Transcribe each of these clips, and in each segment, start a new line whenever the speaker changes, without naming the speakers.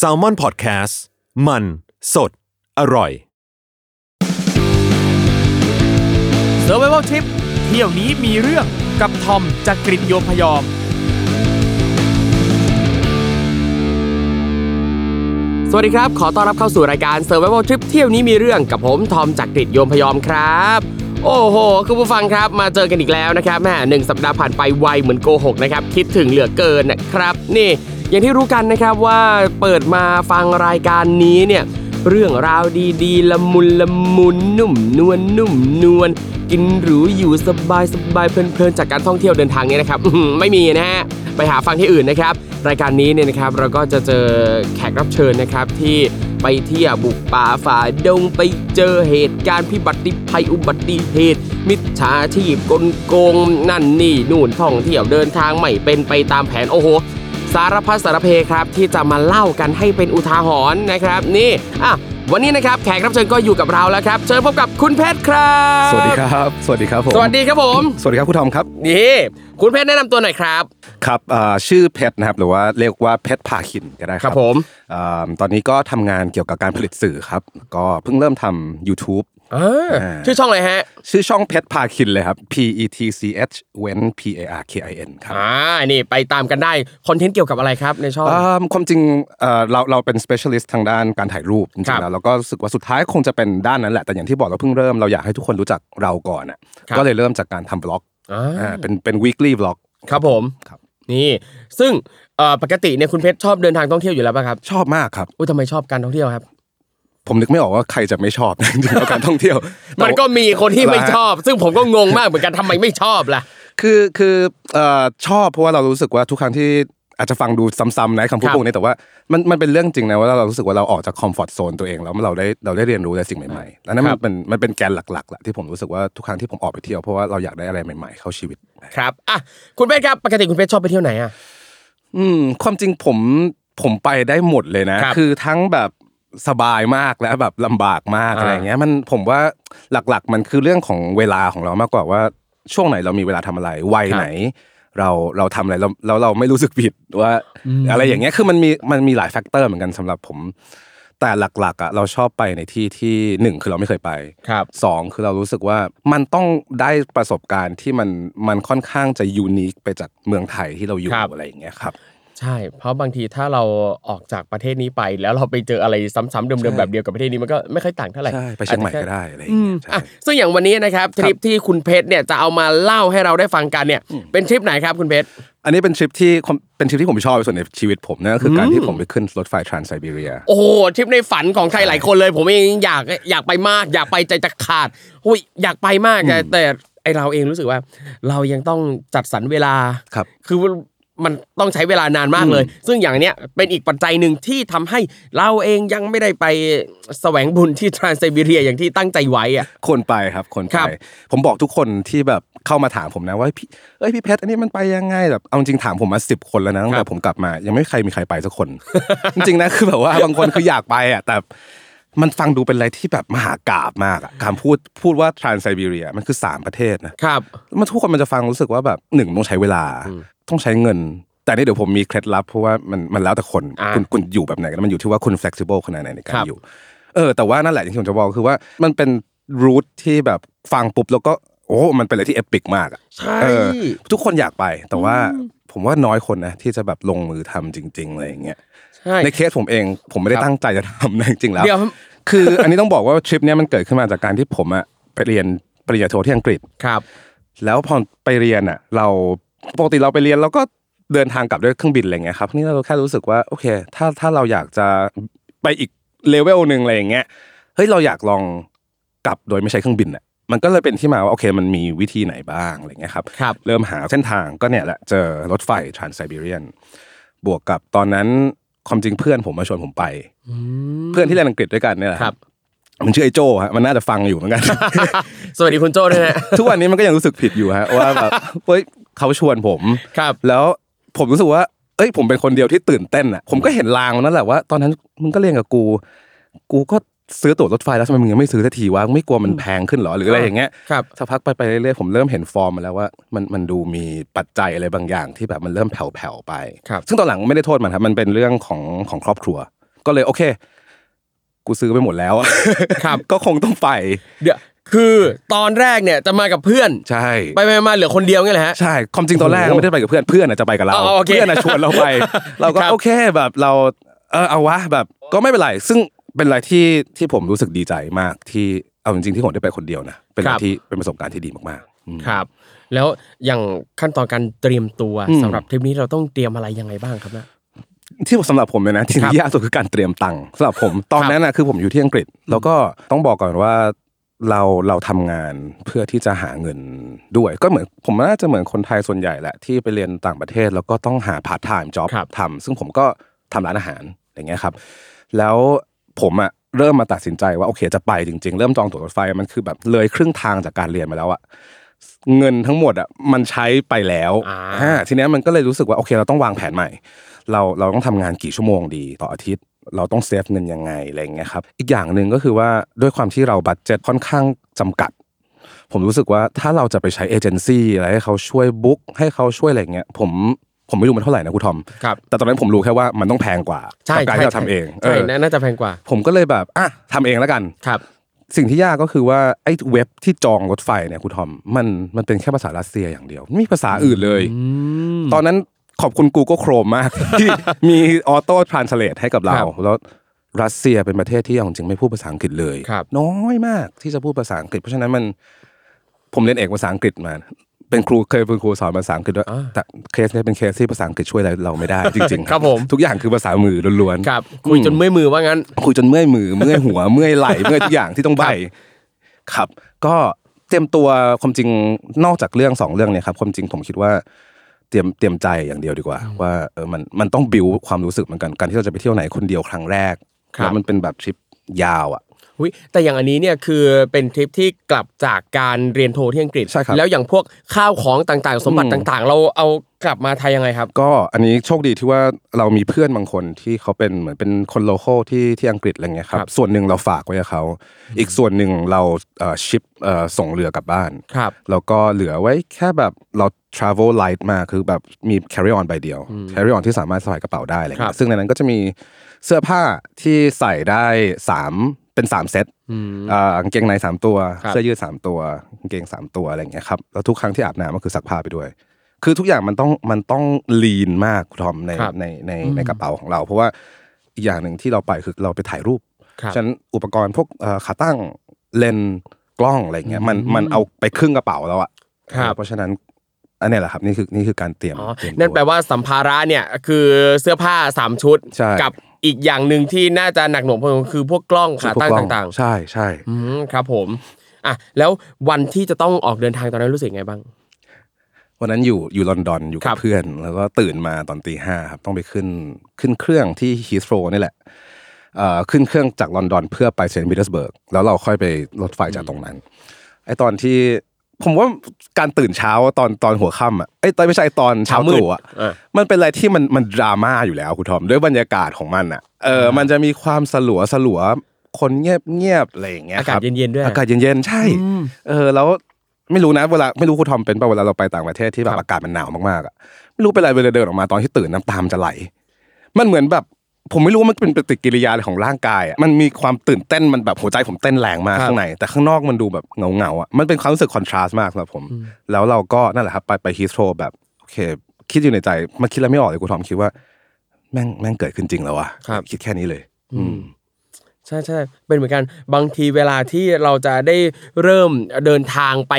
s a l m o n PODCAST มัน สด อร่อย
s u r v i v a l Trip เที่ยวนี้มีเรื่องกับทอมจากกรีฑโยมพยอม สวัสดีครับ ขอต้อนรับเข้าสู่รายการ Survival Trip เที่ยวนี้มีเรื่องกับผมทอมจากกรีฑโยมพยอมครับโอ้โห คุณผู้ฟังครับ มาเจอกันอีกแล้วนะครับแม่หนึ่งสัปดาห์ผ่านไปไวเหมือนโกหกนะครับ คิดถึงเหลือเกินนะครับ นี่ อย่างที่รู้กันนะครับว่าเปิดมาฟังรายการนี้เนี่ยเรื่องราวดีๆ ละมุนละมุนนุ่มนวลนุ่มนวลกินหรูอยู่สบายสบายเพลินๆจากการท่องเที่ยวเดินทางนี้นะครับไม่มีนะฮะไปหาฟังที่อื่นนะครับ รายการนี้เนี่ยนะครับเราก็จะเจอแขกรับเชิญนะครับที่ไปเที่ยวบุกป่าฝ่าดงไปเจอเหตุการณ์พิบัติภัยอุบัติเหตุ มิจฉาชีพกลโกงนั่นนี่นู่นท่องเที่ยวเดินทางไม่เป็นไปตามแผนโอ้โห สารพัดสารเพครับที่จะมาเล่ากันให้เป็นอุทาหรณ์นะครับ นี่อะวันนี้นะครับแขกรับเชิญก็อยู่กับเราแล้วครับ เชิญพบกับคุณเพชรครับ
สวัสดีครับ สวัสดีครับผม
สวัสดีครับผม
สวัสดีครับคุณทอมครับ
นี่คุณเพชรแนะนำตัวหน่อยครับ
ครับอ่าชื่อเพชรนะครับหรือว่าเรียกว่าเพชรพาคินก็ได้ค
ครั
รับบ
ผม
อ่าตอนนี้ก็ทำงานเกี่ยวกับการผลิตสื่อครับ ก็เพิ่งเริ่มทำ YouTube
อ่า
อ่า
ชื่อช่องอะไรฮะ
ชื่อช่องเพชรพาคินเลยครับ P E T C H เว้น P A R K I N ครับ
อ่านี่ไปตามกันได้ คอนเทนต์เกี่ยวกับอะไรครับในช่อง
อ่าความจริงเอ่อเราเราเป็น specialist ทางด้านการถ่ายรูปจริ
ครั
ง
บ
ๆแล้วเราก็รู้สึกว่าสุดท้ายคงจะเป็นด้านนั้นแหละแต่อย่างที่บอกเราเพิ่งเริ่มเราอยากให้ทุกคนรู้จักเราก่อนอะ
ครับ
ก็เลยเริ่มจากการทำบล็อก
อ่า
อ่าเป็นเป็น weekly vlog
ครับผม
ครับ
นี่ซึ่งเอ่อปกติเนี่ยคุณเพชรชอบเดินทางท่องเที่ยวอยู่แล้วป่ะครับ
ชอบมากครับ
อุ้ยทำไมชอบการท่องเที่ยวครับ
ผมนึกไม่ออกว่าใครจะไม่ชอบจริงๆแล้วการท่องเที่ยว
มันก็มีคนที่ไม่ชอบ ซึ่งผมก็งงมากเหมือนกันทำไมไม่ชอบล่ะ
คือคือเอ่อชอบเพราะว่าเรารู้สึกว่าทุกครั้งที่อาจจะฟังดูซ้ำๆนะคำพูด
ครับ
พวกนี้แต่ว่ามันมันเป็นเรื่องจริงนะว่าเรารู้สึกว่าเราออกจากคอมฟอร์ทโซนตัวเองแล้วเราได้เราได้เรียนรู้อะไรสิ่งใหม่ๆแล้วนั่น
ครั
มัน
บ
เป็นมันเป็นแกนหลักๆแหละที่ผมรู้สึกว่าทุกครั้งที่ผมออกไปเที่ยวเพราะว่าเราอยากได้อะไรใหม่ๆเข้าชีวิต
ครับอะคุณเพชรครับปกติคุณเพชรชอบไปเที่ยวไหนอะ
อืมความจริงผมผมไปได้หมดเลยนะ
ครับ
คือทั้งแบบ สบายมากและแบบลำบากมาก
อ่า
อะไรอย่างเงี้ย มันผมว่าหลักๆ มันคือเรื่องของเวลาของเรามากกว่าว่าช่วงไหนเรามีเวลาทำอะไรวัยไหน เราเราทำอะไรแล้วแล้วเราไม่รู้สึกผิดว่า อะไรอย่างเงี้ยคือมันมีมันมีหลายแฟกเตอร์เหมือนกันสำหรับผม แต่หลักๆอะเราชอบไปในที่ที่หนึ่งคือเราไม่เคยไป
ครับ
สองคือเรารู้สึกว่ามันต้องได้ประสบการณ์ที่มันมันค่อนข้างจะยูนิคไปจากเมืองไทยที่เราอยู่
ครับ
อะไรอย่างเงี้ยครับ
ใช่ เพราะบางทีถ้าเราออกจากประเทศนี้ไป แล้วเราไปเจออะไรซ้ำๆเดิม
ใช่
ๆแบบเดียวกับประเทศนี้มันก็ไม่ค่อยต่างเท่าไหร่
ใช่ไปเชียงใหม่
อาจจะ
ก็
แค่
ได้อะไรอย่างเงี้ยใช่
อะซึ่งอย่างวันนี้นะครับทริปที่คุณเพชรเนี่ยจะเอามาเล่าให้เราได้ฟังกันเนี่ยเป็นทริปไหนครับคุณเพชร
อันนี้เป็นทริปที่เป็นทริปที่ผมชอบที่สุดในชีวิตผมนั่นก็คือการที่ผมไปขึ้นรถไฟทรานไซบีเรีย
โอ้โหทริปในฝันของใครหลายคนเลย ผมเองอยากอยากไปมาก อยากไปใจจะขาดอุ้ยอยากไปมากแต่แต่ไอเราเองรู้สึกว่า เรายังต้องจัดสรรเวลา
ครับ
คือ มันต้องใช้เวลานานมากเลย ซึ่งอย่างเนี้ยเป็นอีกปัจจัยหนึ่งที่ทำให้เราเองยังไม่ได้ไปแสวงบุญที่ทรานไซบีเรียอย่างที่ตั้งใจไว้อะ
คนไปครับคน
ครั
ไป
บ
ผมบอกทุกคนที่แบบเข้ามาถามผมนะว่าพี่เอ้ยพี่เพชรอันนี้มันไปยังไงแบบเอาจริงๆถามผมมาสิบคนแล้วนะตั้งแต่ผมกลับมา ยังไม่ใครมีใครไปสักคน จริงๆนะคือแบบว่าบางคนคืออยากไปอะแต่ มันฟังดูเป็นอะไรที่แบบมหากาบมากอะการพูดพูดว่าทรานไซบีเรียมันคือสามประเทศนะครับมันทุกคนมันจะฟังรู้สึกว่าแบบหนึ่งต้องใช้เวลา ต้องใช้เงิน แต่นี่เดี๋ยวผมมีเคล็ดลับเพราะว่ามันมันแล้วแต่คน
อ่า
คุณคุณอยู่แบบไหนกันมันอยู่ที่ว่าคุณ flexible ขนาดไหนในกา
ค
ร
รับ
อยู่ เออ แต่ว่านั่นแหละอย่างที่ผมจะบอกคือว่ามันเป็นรูทที่แบบฟังปุ๊บแล้วก็โอ้ มันเป็นอะไรที่เอปิกมากอะ
ใช่
เออทุกคนอยากไป แต่ว่าผมว่าน้อยคนนะที่จะแบบลงมือทำจริง ๆ อะไรอย่างเงี้ย
ใช่
ในเคสผมเอง ผมไม่ได้
ครับ
ตั้งใจจะทำนะจริงๆแล้ว
เดี๋ยว
คืออันนี้ต้องบอกว่าทริปเนี้ยมันเกิดขึ้นมาจากการที่ผมอะไปเรียนปริญญาโทที่อังกฤษ
ครับ
แล้วพอไปเรียนอะเราปกติเราไปเรียนเราก็เดินทางกลับด้วยเครื่องบินอะไรเงี้ยครับนี่เราแค่รู้สึกว่าโอเค ถ้าถ้าเราอยากจะไปอีกเลเวลหนึ่งอะไรอย่างเงี้ยเฮ้ยเราอยากลองกลับโดยไม่ใช้เครื่องบินอะมันก็เลยเป็นที่มาว่าโอเคมันมีวิธีไหนบ้างอะไรเงี้ยครับ
ครับ
เริ่มหาเส้นทางก็เนี่ยแหละเจอรถไฟทรานไซบีเรียนบวกกับตอนนั้น ความจริงเพื่อนผมมาชวนผมไปเพื่อนที่เรียนอังกฤษด้วยกันเนี่ยแหละ
ครับ
มันชื่อไอ้โจฮะมันน่าจะฟังอยู่เหมือนกัน
สวัสดีคุณโจ้ด้วยนะ
ทุกวันนี้มันก็ยังรู้สึกผิดอยู่ฮะว่าแบบเฮ้ยเขาชวนผม
ครับ
แล้วผมรู้สึกว่า เอ้ยผมเป็นคนเดียวที่ตื่นเต้นอะ ผมก็เห็นลางนั่นแหละว่า ตอนนั้นมึงก็เรียนกับกู กูก็ ซื้อตั๋วรถไฟแล้วทำไมมึงยังไม่ซื้อสักทีวะมึงไม่กลัวมันแพงขึ้นเหรอหรืออะไรอย่างเงี้ย
ครับ
สักพักไปไปเรื่อยๆผมเริ่มเห็นฟอร์มมาแล้วว่ามันมันดูมีปัจจัยอะไรบางอย่างที่แบบมันเริ่มแผ่วๆไป
ครับ
ซึ่งตอนหลังไม่ได้โทษมันครับมันเป็นเรื่องของของครอบครัว ก็เลยโอเค กูซื้อไปหมดแล้วอะ
ครับ
ก็คงต้องไป
เดี๋ยวคือตอนแรกเนี่ยจะมากับเพื่อน
ใช่
ไปไปมาเหลือคนเดียวไงแหละฮะ
ใช่ความจริงตอนแรก
โอ้โห
ไม่ได้ไปกับเพื่อนเพื่อนอะจะไปกับเรา
อ๋อโอเค
เพื่อนอะชวนเราไป เราก็
ครับ
โอเคแบบเราเออเอาวะแบบก็ไม่เป็นไรซึ่ง เป็นอะไรที่ที่ผมรู้สึกดีใจมากที่เอาจริงๆที่ผมได้ไปคนเดียวนะเป็นอะไรที่เป็นประสบการณ์ที่ดีมากๆอืม
ครับ แล้วอย่างขั้นตอนการเตรียมตัว
อืม
สำหรับทริปนี้เราต้องเตรียมอะไรยังไงบ้างครับเนี่ย
ที่สำหรับผมเลยนะที่
ครับ
ยากสุดคือการเตรียมตังค์สำหรับผมตอนนั้นนะคือผมอยู่ที่อังกฤษ แล้วก็ต้องบอกก่อนว่าเราเราทำงานเพื่อที่จะหาเงินด้วย ก็เหมือนผมน่าจะเหมือนคนไทยส่วนใหญ่แหละที่ไปเรียนต่างประเทศแล้วก็ต้องหา part-time job
ครับ
ทำซึ่งผมก็ทำร้านอาหารอย่างเงี้ยครับ แล้ว ผมอะเริ่มมาตัดสินใจว่าโอเคจะไปจริง ๆ เริ่มจองตั๋วรถไฟมันคือแบบเลยครึ่งทางจากการเรียนมาแล้วอะเงินทั้งหมดอะมันใช้ไปแล้ว
อ่า
อ่าทีเนี้ยมันก็เลยรู้สึกว่าโอเคเราต้องวางแผนใหม่ เราเราต้องทำงานกี่ชั่วโมงดีต่ออาทิตย์ เราต้อง save เงินยังไงอะไรอย่างเงี้ยครับอีกอย่างหนึ่งก็คือว่าด้วยความที่เรา budget ค่อนข้างจำกัด ผมรู้สึกว่าถ้าเราจะไปใช้เอเจนซี่อะไรให้เขาช่วย book ให้เขาช่วยอะไรอย่างเงี้ยผม ผมไม่รู้มันเท่าไหร่นะครูทอม
ครับ
แต่ตอนนั้นผมรู้แค่ว่ามันต้องแพงกว่า
ใช่
กับการที่เราทำเอง
ใช่
เออ
น่าจะแพงกว่า
ผมก็เลยแบบอะทำเองแล้วกัน
ครับ
สิ่งที่ยากก็คือว่าไอ้เว็บที่จองรถไฟเนี่ยครูทอมมันมันเป็นแค่ภาษารัสเซียอย่างเดียวไม่มีภาษาอื่นเลย ตอนนั้นขอบคุณ Google Chrome มากที่มีออโต้ทรานสเลทให้กับเรา
ครับ
แล้วรัสเซียเป็นประเทศที่เอาจริงๆไม่พูดภาษาอังกฤษเลย
ครับ
น้อยมากที่จะพูดภาษาอังกฤษ เพราะฉะนั้นมันผมเรียนเอกภาษาอังกฤษมา เป็นครูเคยเป็นครูสอนภาษาอังกฤษด้วย
อ่า
แต่เคสเนี้เป็นเคสที่ภาษาอังกฤษช่วยอะไรเราไม่ได้จริงๆ
ครับผม
ทุกอย่างคือภาษามือล้วนๆ
ครับคุยจนเมื่อยมือว่างั้น
คุยจนเมื่อยมือเมื่อยหัวเมื่อยไหล่เมื่อยทุกอย่างที่ต้องใบครับ ก็เตรียมตัวความจริงนอกจากเรื่องสองเรื่องเนี่ยครับความจริงผมคิดว่าเตรียมเตรียมใจอย่างเดียวดีกว่า ว่าเออมันมันต้องบิวความรู้สึกเหมือนกันการที่เราจะไปเที่ยวไหนคนเดียวครั้งแรก
ครับ
แล้วมันเป็นแบบทริปยาวอะ
อุ๊ยแต่อย่างอันนี้เนี่ยคือเป็นทริปที่กลับจากการเรียนโทที่อังกฤษ
ใช่ครับ
แล้วอย่างพวกข้าวของต่างๆ สมบัติ
อืม
ต่างๆ เราเอากลับมาไทยยังไงครับ
ก็อันนี้โชคดีที่ว่าเรามีเพื่อนบางคนที่เขาเป็นเหมือนเป็นคน local ที่ที่อังกฤษอะไรเงี้ยครับ
ครับ
ส่วนหนึ่งเราฝากไว้กับเขา อีกส่วนหนึ่งเราเอ่อ ship เอ่อส่งเรือกลับบ้าน
ครับ
แล้วก็เหลือไว้แค่แบบเรา travel light มาคือแบบมี carry on ใบเดียว carry on ที่สามารถสะพายกระเป๋าได้อะไรเงี้ยครับซึ่งในนั้นก็จะมีเสื้อผ้าที่ใส่ได้สาม เป็นสามเซตอ่ากางเกงในสามตัว
ครับ
เสื้อยืดสามตัวกางเกงสามตัวอะไรเงี้ยครับแล้วทุกครั้งที่อาบน้ำก็คือซักผ้าไปด้วย คือทุกอย่างมันต้องมันต้องลีนมากคุณทอมใน
ครับ
ในในในกระเป๋าของเรา เพราะว่าอีกอย่างหนึ่งที่เราไปคือเราไปถ่ายรูป
ครับ
ฉะนันอุปกรณ์พวกเอ่อขาตั้งเลนส์กล้องอะไรเงี้ยมันมันเอาไปครึ่งกระเป๋าแล้วอะ
ครับ
เพราะฉะนั้นอันเนี้ยแหละครับนี่คือนี่คือการเตรียม
อ๋อ
เตรียม
นั่นแปล
ตัว
ว่าสัมภาระเนี่ยคือเสื้อผ้าสามชุด
ใช่
กับ อีกอย่างหนึ่งที่น่าจะหนักหน่วงพอสมควรคือพวกกล้องขา
พวก
ตั้ง
กล้อ
ต่าง
ใช่ใช่
ๆอืมครับผมอะแล้ววันที่จะต้องออกเดินทางตอนนั้นรู้สึกไงบ้าง
วันนั้นอยู่อยู่ลอนดอนอยู่
ครั
กับบเพื่อน แล้วก็ตื่นมาตอนตีห้าครับต้องไปขึ้นขึ้นเครื่องที่ฮีสโ r รนี่แหละเอ่อขึ้นเครื่องจากลอนดอนเพื่อไปเซนต์ปีเตอร์สเบิร์กแล้วเราค่อยไปรถไฟจากตรงนั้นไอตอนที่ ผมว่าการตื่นเช้าตอนตอนหัวค่ำอะไอ้ยตอนไม่ใช่ตอนเช้า
เช้ามื
ต
ด
รู่อะ
เออ
มันเป็นอะไรที่มันมันดราม่าอยู่แล้วคุณทอมด้วยบรรยากาศของมันอะเออมันจะมีความสลัวสลัวคนเงียบเงียบอะไรอย่างเงี้ย
อากาศ
ครับ
เย็นๆด้วย
อากาศเย็นๆใช่ เออแล้วไม่รู้นะเวลาไม่รู้คุณทอมเป็นป่ะเวลาเราไปต่างประเทศที่แบ
ครับบ
อากาศมันหนาวมากๆอะไม่รู้เป็นอะไรเวลาเดินออกมาตอนที่ตื่นน้ำตามนจะไหล มันเหมือนแบบ ผมไม่รู้ว่ามันเป็นปฏิกิริยาอะไรของร่างกายอะมันมีความตื่นเต้นมันแบบหัวใจผมเต้นแรงมาก
ครับ
ข้างในแต่ข้างนอกมันดูแบบเงาเงาๆอะมันเป็นความรู้สึกคอนทราสต์มากสำหรับผม แล้วเราก็นั่นแหละครับไปไปฮีสโตรแบบโอเค คิดอยู่ในใจมันคิดอะไรไม่ออกเลยคุณทอมคิดว่า แม่งแม่งเกิดขึ้นจริงแล้ววะ
ครับ
คิดแค่นี้เลย อืม
ใช่ใช่เป็นเหมือนกันบางทีเวลาที่เราจะได้เริ่มเดินทางไป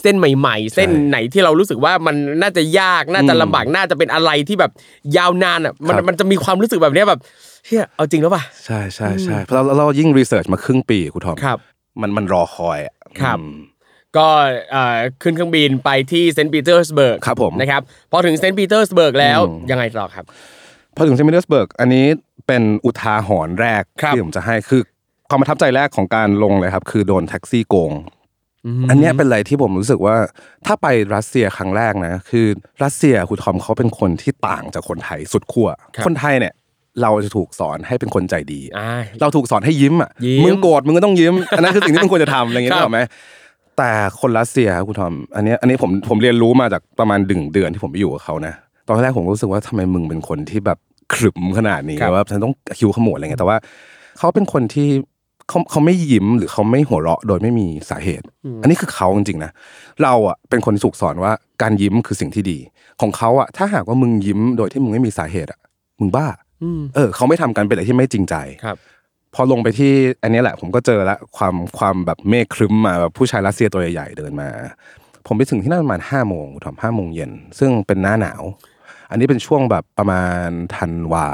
เส้นใหม่ ๆ เส้นไหนที่เรารู้สึกว่ามันน่าจะยากน่าจะลำบากน่าจะเป็นอะไรที่แบบยาวนานอะมัน
ครับ
มันจะมีความรู้สึกแบบเนี้ยแบบเฮียเอาจริงแล้วป่ะ
ใช่ใช่ใช่เพราะเราเรายิ่งรีเสิร์ชมาครึ่งปีคุณทอม
ครับ
มันมันรอคอยอะ
ครับ
อืม
ก็เอ่อขึ้นเครื่องบินไปที่เซนต์ปีเตอร์สเบิร์ก
ครับผม
นะครับพอถึงเซนต์ปีเตอร์สเบิร์กแล้ว
อืม
ยังไงต่อครับ
พอถึงเซนต์ปีเตอร์สเบิร์กอันนี้เป็นอุทาหรณ์แรก
ครับ
ที่ผมจะให้คือความประทับใจแรกของการลงเลยครับ คือโดนแท็กซี่โกง อันเนี้ยเป็นอะไรที่ผมรู้สึกว่าถ้าไปรัสเซียครั้งแรกนะ คือรัสเซียคุณทอมเขาเป็นคนที่ต่างจากคนไทยสุดขั้ว
ครับ
คนไทยเนี่ยเราจะถูกสอนให้เป็นคนใจดี
อ่า
เราถูกสอนให้ยิ้มอะ
ยิ้ม
มึงโกรธมึงก็ต้องยิ้ม อันนั้นคือสิ่งที่มึงควรจะทำอะไรอย่างเงี้ย
ครับ
ถูกไหมแต่คนรัสเซียครับคุณทอม อันเนี้ยอันนี้ผมผมเรียนรู้มาจากประมาณดึงเดือนที่ผมไปอยู่กับเขานะตอนแรกผมก็รู้สึกว่าทำไมมึงเป็นคนที่แบบ ขรึมขนาดนี้
ครับ
ว่าฉันต้องคิ้วขมวดอะไรเงี้ยแต่ว่าเขาเป็นคนที่เขาเขาไม่ยิ้มหรือเขาไม่หัวเราะโดยไม่มีสาเหตุ อันนี้คือเขาจริงๆนะเราอะเป็นคนที่ถูกสอนว่าการยิ้มคือสิ่งที่ดี ของเขาอะถ้าหากว่ามึงยิ้มโดยที่มึงไม่มีสาเหตุอะมึงบ้า
อืม
เออเขาไม่ทำกันเป็นอะไรที่ไม่จริงใจ
ครับ
พอลงไปที่อันนี้แหละ ผมก็เจอละความความแบบเมฆครึ้มมาแบบผู้ชายรัสเซียตัวใหญ่ๆเดินมา ผมไปถึงที่นั่นประมาณห้าโมงทำห้าโมงเย็นซึ่งเป็นหน้าหนาว อันนี้เป็นช่วงแบบประมาณธันวา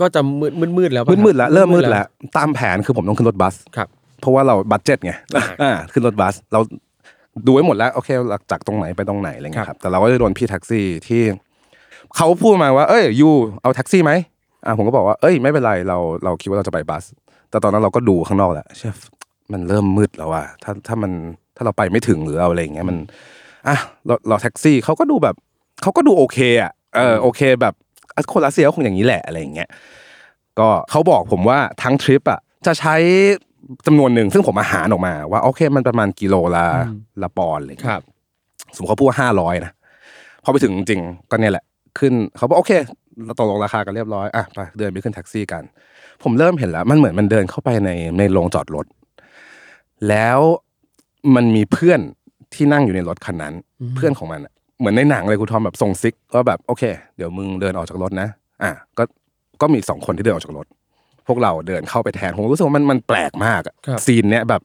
ก็จะมืดมืดมืดแล้วป่ะ
มืดๆแล้วเริ่มมืดแล้วตามแผนคือผมต้องขึ้นรถบัส
ครับ
เพราะว่าเราบัตเจ็ตไงอ่าขึ้นรถบัส เราดูไว้หมดแล้วโอเคเราจากตรงไหนไปตรงไหนอะไรเงี้ยครับ แต่เราก็จะโดนพี่แท็กซี่ที่เขาพูดมาว่า เอ้ยยูเอาแท็กซี่ไหมอ่าผมก็บอกว่าเอ้ยไม่เป็นไรเราเราคิดว่าเราจะไปบัส แต่ตอนนั้นเราก็ดูข้างนอกแหละเชฟมันเริ่มมืดแล้วอะถ้าถ้ามันถ้าเราไปไม่ถึงหรือเอาอะไรอย่างเงี้ยมันอะเราเราแท็กซี่เขาก็ดูแบบเขาก็ดูโอเคอะ เออโอเคแบบอะคนรัสเซียก็คงอย่างนี้แหละอะไรอย่างเงี้ยก็เขาบอกผมว่าทั้งทริปอะจะใช้จำนวนหนึ่งซึ่งผมอาหารออกมา ว่าโอเค มันประมาณกิโลละละปอนด์อะไรอย่าง
ค
เลย
รับ
สมมติเขาพูดว่าห้าร้อยนะพอไปถึงจริงๆก็เนี่ยแหละ ขึ้นเขาบอกโอเคเราตกลงราคากันเรียบร้อยอะไปเดินไปขึ้นแท็กซี่กัน ผมเริ่มเห็นแล้ว มันเหมือนมันเดินเข้าไปในในโรงจอดรถ แล้วมันมีเพื่อนที่นั่งอยู่ในรถคันนั้น เพื่อนของมันอะ เหมือนในหนังเลยคุณทอมแบบส่งซิกว่าแบบโอเค เดี๋ยวมึงเดินออกจากรถนะ อะก็ก็มีสองคนที่เดินออกจากรถ พวกเราเดินเข้าไปแทนผมรู้สึกว่ามันมันแปลกมากอะ
ครับ
scene เนี้ยแบบ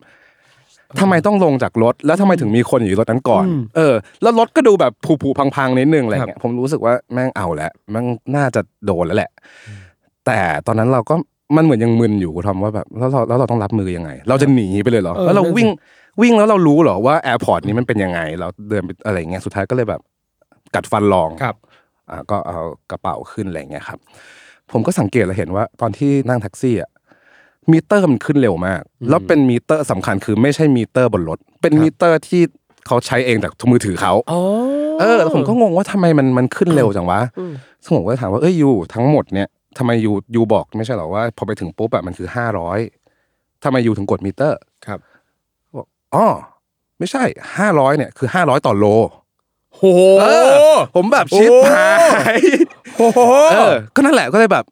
ทำไมต้องลงจากรถ แล้วทำไมถึงมีคนอยู่ในรถนั้นก่อนเออ แล้วรถก็ดูแบบผุๆพังๆนิดนึงอะไรเงี้ยผมรู้สึกว่าแม่งเอาแล้วแม่งน่าจะโดนแล้วแหละ แต่ตอนนั้นเราก็มันเหมือนยังมึนอยู่คุณทอมว่าแบบแล้วเราแล้วเราต้องรับมือยังไง เราจะหนีไปเลยเหรอ
เออ
แล้วเรา
นั่นสิ
วิ่ง วิ่งแล้วเรารู้เหรอว่า airport นี้มันเป็นยังไง เราเดินไปอะไรเงี้ยสุดท้ายก็เลยแบบกัดฟันลอง
ครับ
อ่าก็เอากระเป๋าขึ้นอะไรเงี้ยครับ ผมก็สังเกตแล้วเห็นว่า ตอนที่นั่งแท็กซี่อะมิเตอร์มันขึ้นเร็วมาก แล้วเป็นมิเตอร์สำคัญคือไม่ใช่มิเตอร์บนรถ เป็นมิเตอร์ที่เขาใช้เองจากมือถือเขา
อ๋อ
เออแล้วผมก็งงว่าทำไมมันมันขึ้นเร็วจังวะซึ่งผมก็ถามว่าเอ้ย you ทั้งหมดเนี่ยทำไม you you บอกไม่ใช่เหรอว่า พอไปถึงปุ๊บแบบมันคือห้าร้อยทำไม you ถึงกดมิเตอร์
ครับ
อกอ๋อไม่ใช่ห้าร้อยเนี่ยคือห้าร้อยต่อโล
โอ้โห
เออผมแบบชิป
โอ้
หาย
โอ้โห
เออก็นั่นแหละก็เลยแบบ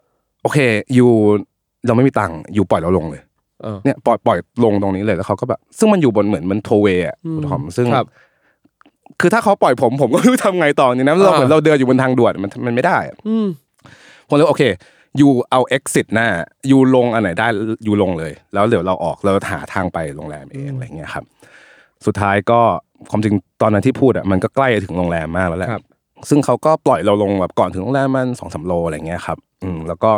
โอเคยูเราไม่มีตังค์ยูปล่อยเราลงเลย
เออ
เนี่ยปล่อยปล่อยลงตรงนี้เลยแล้วเขาก็แบบ ซึ่งมันอยู่บนเหมือนมันโทเวย์อะคุณทอมซึ่ง
ครับ
คือถ้าเขาปล่อยผมผมก็ไม่รู้ทำไงต่อเนี่ยนะเราเหมือนเราเดินอยู่บนทางด่วนมันมันไม่ได้อะ
อืม
ผมเลยโอเค ยูเอา exit หน้ายูลงอันไหนได้ยูลงเลย แล้วเดี๋ยวเราออกเราหาทางไปโรงแรมเองอะไรเงี้ยครับ สุดท้ายก็ความจริงตอนนั้นที่พูดอะมันก็ใกล้ถึงโรงแรมมากแล้วแหละ
ครับ
ซึ่งเขาก็ปล่อยเราลงแบบก่อนถึงโรงแรมมันสองสามโลอะไรเงี้ยครับ อืมแล้วก็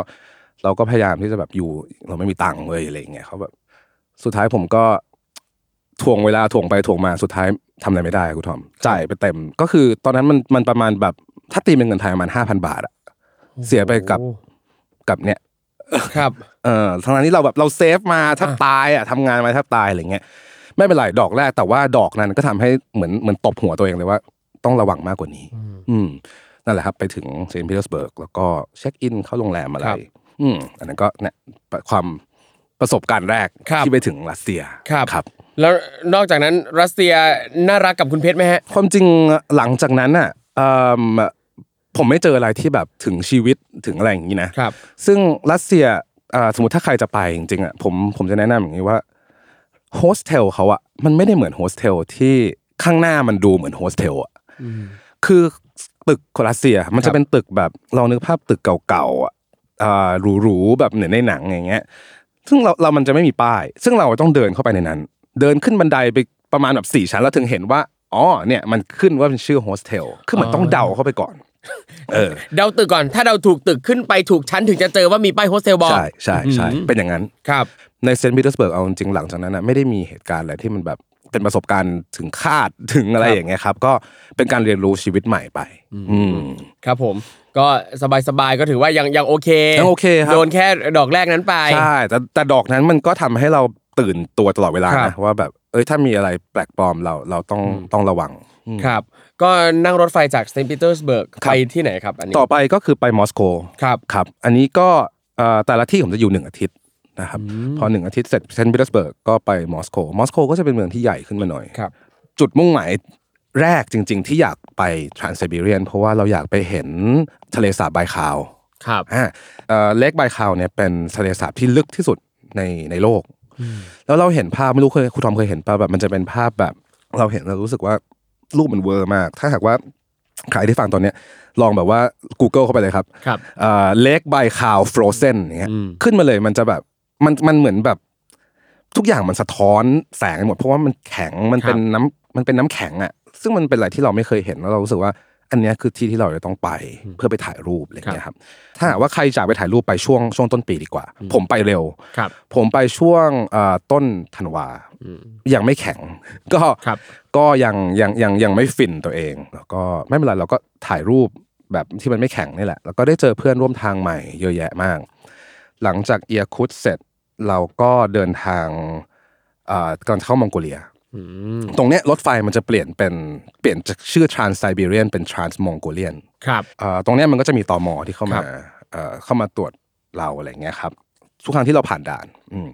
เราก็พยายามที่จะแบบอยู่เราไม่มีตังค์เลยอะไรเงี้ยเขาแบบสุดท้ายผมก็ถ่วงเวลาถ่วงไปถ่วงมาสุดท้ายทำอะไรไม่ได้คุณทอมจ่ายไปเต็ม ก็คือตอนนั้นมันมันประมาณแบบถ้าตีเป็นเงินไทยประมาณห้าพันบาทอะเสียไปกับ กับเนี่ย
ครับ
เออทั้งนั้นที่เราแบบเรา save มาแทบตายอะทำงานมาแทบตายอะไรเงี้ยไม่เป็นไรดอกแรกแต่ว่าดอกนั้นก็ทำให้เหมือนเหมือนตบหัวตัวเองเลยว่า ต้องระวังมากกว่านี้ อืมนั่นแหละครับ ไปถึงเซนต์ปีเตอร์สเบิร์กแล้วก็เช็คอินเข้าโรงแรมอะไร
ครับ
อืมอันนั้นก็เนี่ยความประสบการณ์แรก
ครับ
ที่ไปถึงรัสเซีย
ครับ
ครับ
แล้วนอกจากนั้นรัสเซียน่ารักกับคุณเพชรไหมฮะ
ความจริงหลังจากนั้นอะเอิ่ม ผมไม่เจออะไรที่แบบถึงชีวิตถึงอะไรอย่างนี้นะ
ครับ
ซึ่งรัสเซียอ่าสมมติถ้าใครจะไปจริงๆอะผมผมจะแนะนำอย่างนี้ว่าโฮสเทลเขาอะมันไม่ได้เหมือนโฮสเทลที่ข้างหน้ามันดูเหมือนโฮสเทลอะคือตึกของรัสเซียมันจะ
ครั
จะ
บ
เป็นตึกแบบเรานึกภาพตึกเก่าๆอะอ่าหรูๆแบบเหมือนในหนังอย่างเงี้ย ซึ่งเราเรามันจะไม่มีป้าย ซึ่งเราต้องเดินเข้าไปในนั้น เดินขึ้นบันไดไปประมาณแบบสี่ชั้นแล้วถึงเห็นว่าอ๋อเนี่ยมันขึ้นว่าเป็นชื่อโฮสเทลคือเหมือนต้องเดาเข้าไปก่อน เออ
เดาตึกก่อน ถ้าเดาถูกตึกขึ้นไปถูกชั้นถึงจะเจอว่ามีป้ายโฮสเทลบอก
ใช่ใช่ใช่เป็นอย่างนั้น
ครับ
ในเซนต์ปีเตอร์สเบิร์กเอาจริงๆหลังจากนั้นนะไม่ได้มีเหตุการณ์อะไรที่มันแบบเป็นประสบการณ์ถึงคาดถึงอะไรอย่างเงี้ยครับ ก็เป็นการเรียนรู้ชีวิตใหม่ไป อืม
ครับผมก็สบายๆก็ถือว่ายังยังโอเค
ยังโอเคครับ
โดนแค่ดอกแรกนั้นไป
ใช่แต่แต่ดอกนั้นมันก็ทำให้เราตื่นตัวตลอดเวลานะครั
บ
ว่าแบบเอ้ยถ้ามีอะไรแปลกปลอมเราเราต้องต้องระวัง
ครับ ก็นั่งรถไฟจากเซนต์ปีเตอร์สเบิร์ก
ครับ
ไปที่ไหนครับอันนี้
ต่ต่อไปก็คือไปมอสโก
ครับ
ครับ อันนี้ก็เอ่อแต่ละที่ผมจะอยู่หนึ่งอาทิตย์นะครับพอหนึ่งอาทิตย์เสร็จเซนต์ปีเตอร์สเบิร์กก็ไปมอสโกมอสโกก็จะเป็นเมืองที่ใหญ่ขึ้นมาหน่อย
ครับ
จุดมุ่งหมายแรกจริง ๆ ที่อยากไปทรานไซบีเรียนเพราะว่าเราอยากไปเห็นทะเลสาบไบคาล
ครับ
อ่าเอ่อ Lake Baikal เนี่ยเป็นทะเลสาบที่ลึกที่สุดในในโลก แล้วเราเห็นภาพไม่รู้เคยครูทอมเคยเห็นป่ะแบบมันจะเป็นภาพแบบ เราเห็นเรารู้สึกว่า รูปมันเวอร์มาก ถ้าหากว่าใครที่ฟังตอนเนี้ยลองแบบว่า Google เข้าไปเลยครับ
ครับ
Lake Baikal frozen อย่างเงี้ย
อืม
ขึ้นมาเลยมันจะแบบมันมันเหมือนแบบ ทุกอย่างมันสะท้อนแสงไปหมด เพราะว่ามันแข็งมันเป็นน้ำมันเป็นน้ำแข็งอะซึ่งมันเป็นอะไรที่เราไม่เคยเห็นแล้วเรารู้สึกว่า อันเนี้ยคือที่ที่เราจะต้องไปเพื่อไปถ่ายรูปอะไรอย่างเงี้ยครับ ถ้าหากว่าใครจะไปถ่ายรูปไปช่วงช่วงต้นปีดีกว่า ผมไปเร็ว
ครับ
ผมไปช่วงเอ่อต้นธันวายังไม่แข็ง ก็
ครับ
ก็ยังยังยังยังไม่ฟินตัวเอง แล้วก็ไม่เป็นไรเราก็ถ่ายรูปแบบที่มันไม่แข็งนี่แหละ แล้วก็ได้เจอเพื่อนร่วมทางใหม่เยอะแยะมาก หลังจากเอียคุตเสร็จเราก็เดินทางเอ่อก่อนเข้ามองโกเลีย
อืม
ตรงเนี้ยรถไฟมันจะเปลี่ยนเป็นเปลี่ยนจากชื่อ Trans Siberian เป็น Trans Mongolian
ครับ
เอ่อตรงเนี้ยมันก็จะมีตอมอที่เข้า
ครั
มา
บ
เอ่อเข้ามาตรวจเราอะไรเงี้ยครับทุกครั้งที่เราผ่านด่านอม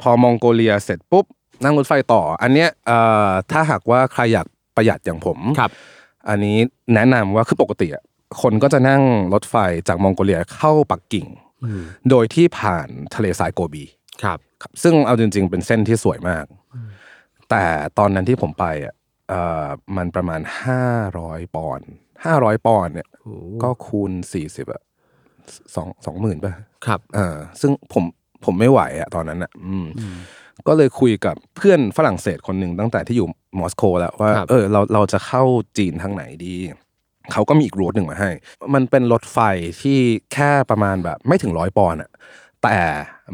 พอมองโกเลียเสร็จปุ๊บนั่งรถไฟต่อ อันเนี้ยเอ่อถ้าหากว่าใครอยากประหยัดอย่างผม
ครับ
อันนี้แนะนำว่าคือปกติอะคนก็จะนั่งรถไฟจากมองโกเลียเข้าปักกิ่ง โดยที่ผ่านทะเลทรายโกบี
ครับ
ครับซึ่งเอาจริง ๆ เป็นเส้นที่สวยมาก แต่ตอนนั้นที่ผมไปอะเอ่อมันประมาณห้าร้อยปอนด์ห้าร้อยปอนด์เนี่ย ก็คูณสี่สิบอะสองสองหมื่นป่ะ
ครับ
เออซึ่งผมผมไม่ไหวอะตอนนั้นอะอืม ก็เลยคุยกับเพื่อนฝรั่งเศสคนหนึ่งตั้งแต่ที่อยู่มอสโกแล้วว่า
ครับ
เออ เราเราจะเข้าจีนทางไหนดีเขาก็มีอีกรูทหนึ่งมาให้ มันเป็นรถไฟที่แค่ประมาณแบบ ไม่ถึงร้อยปอนด์อะแต่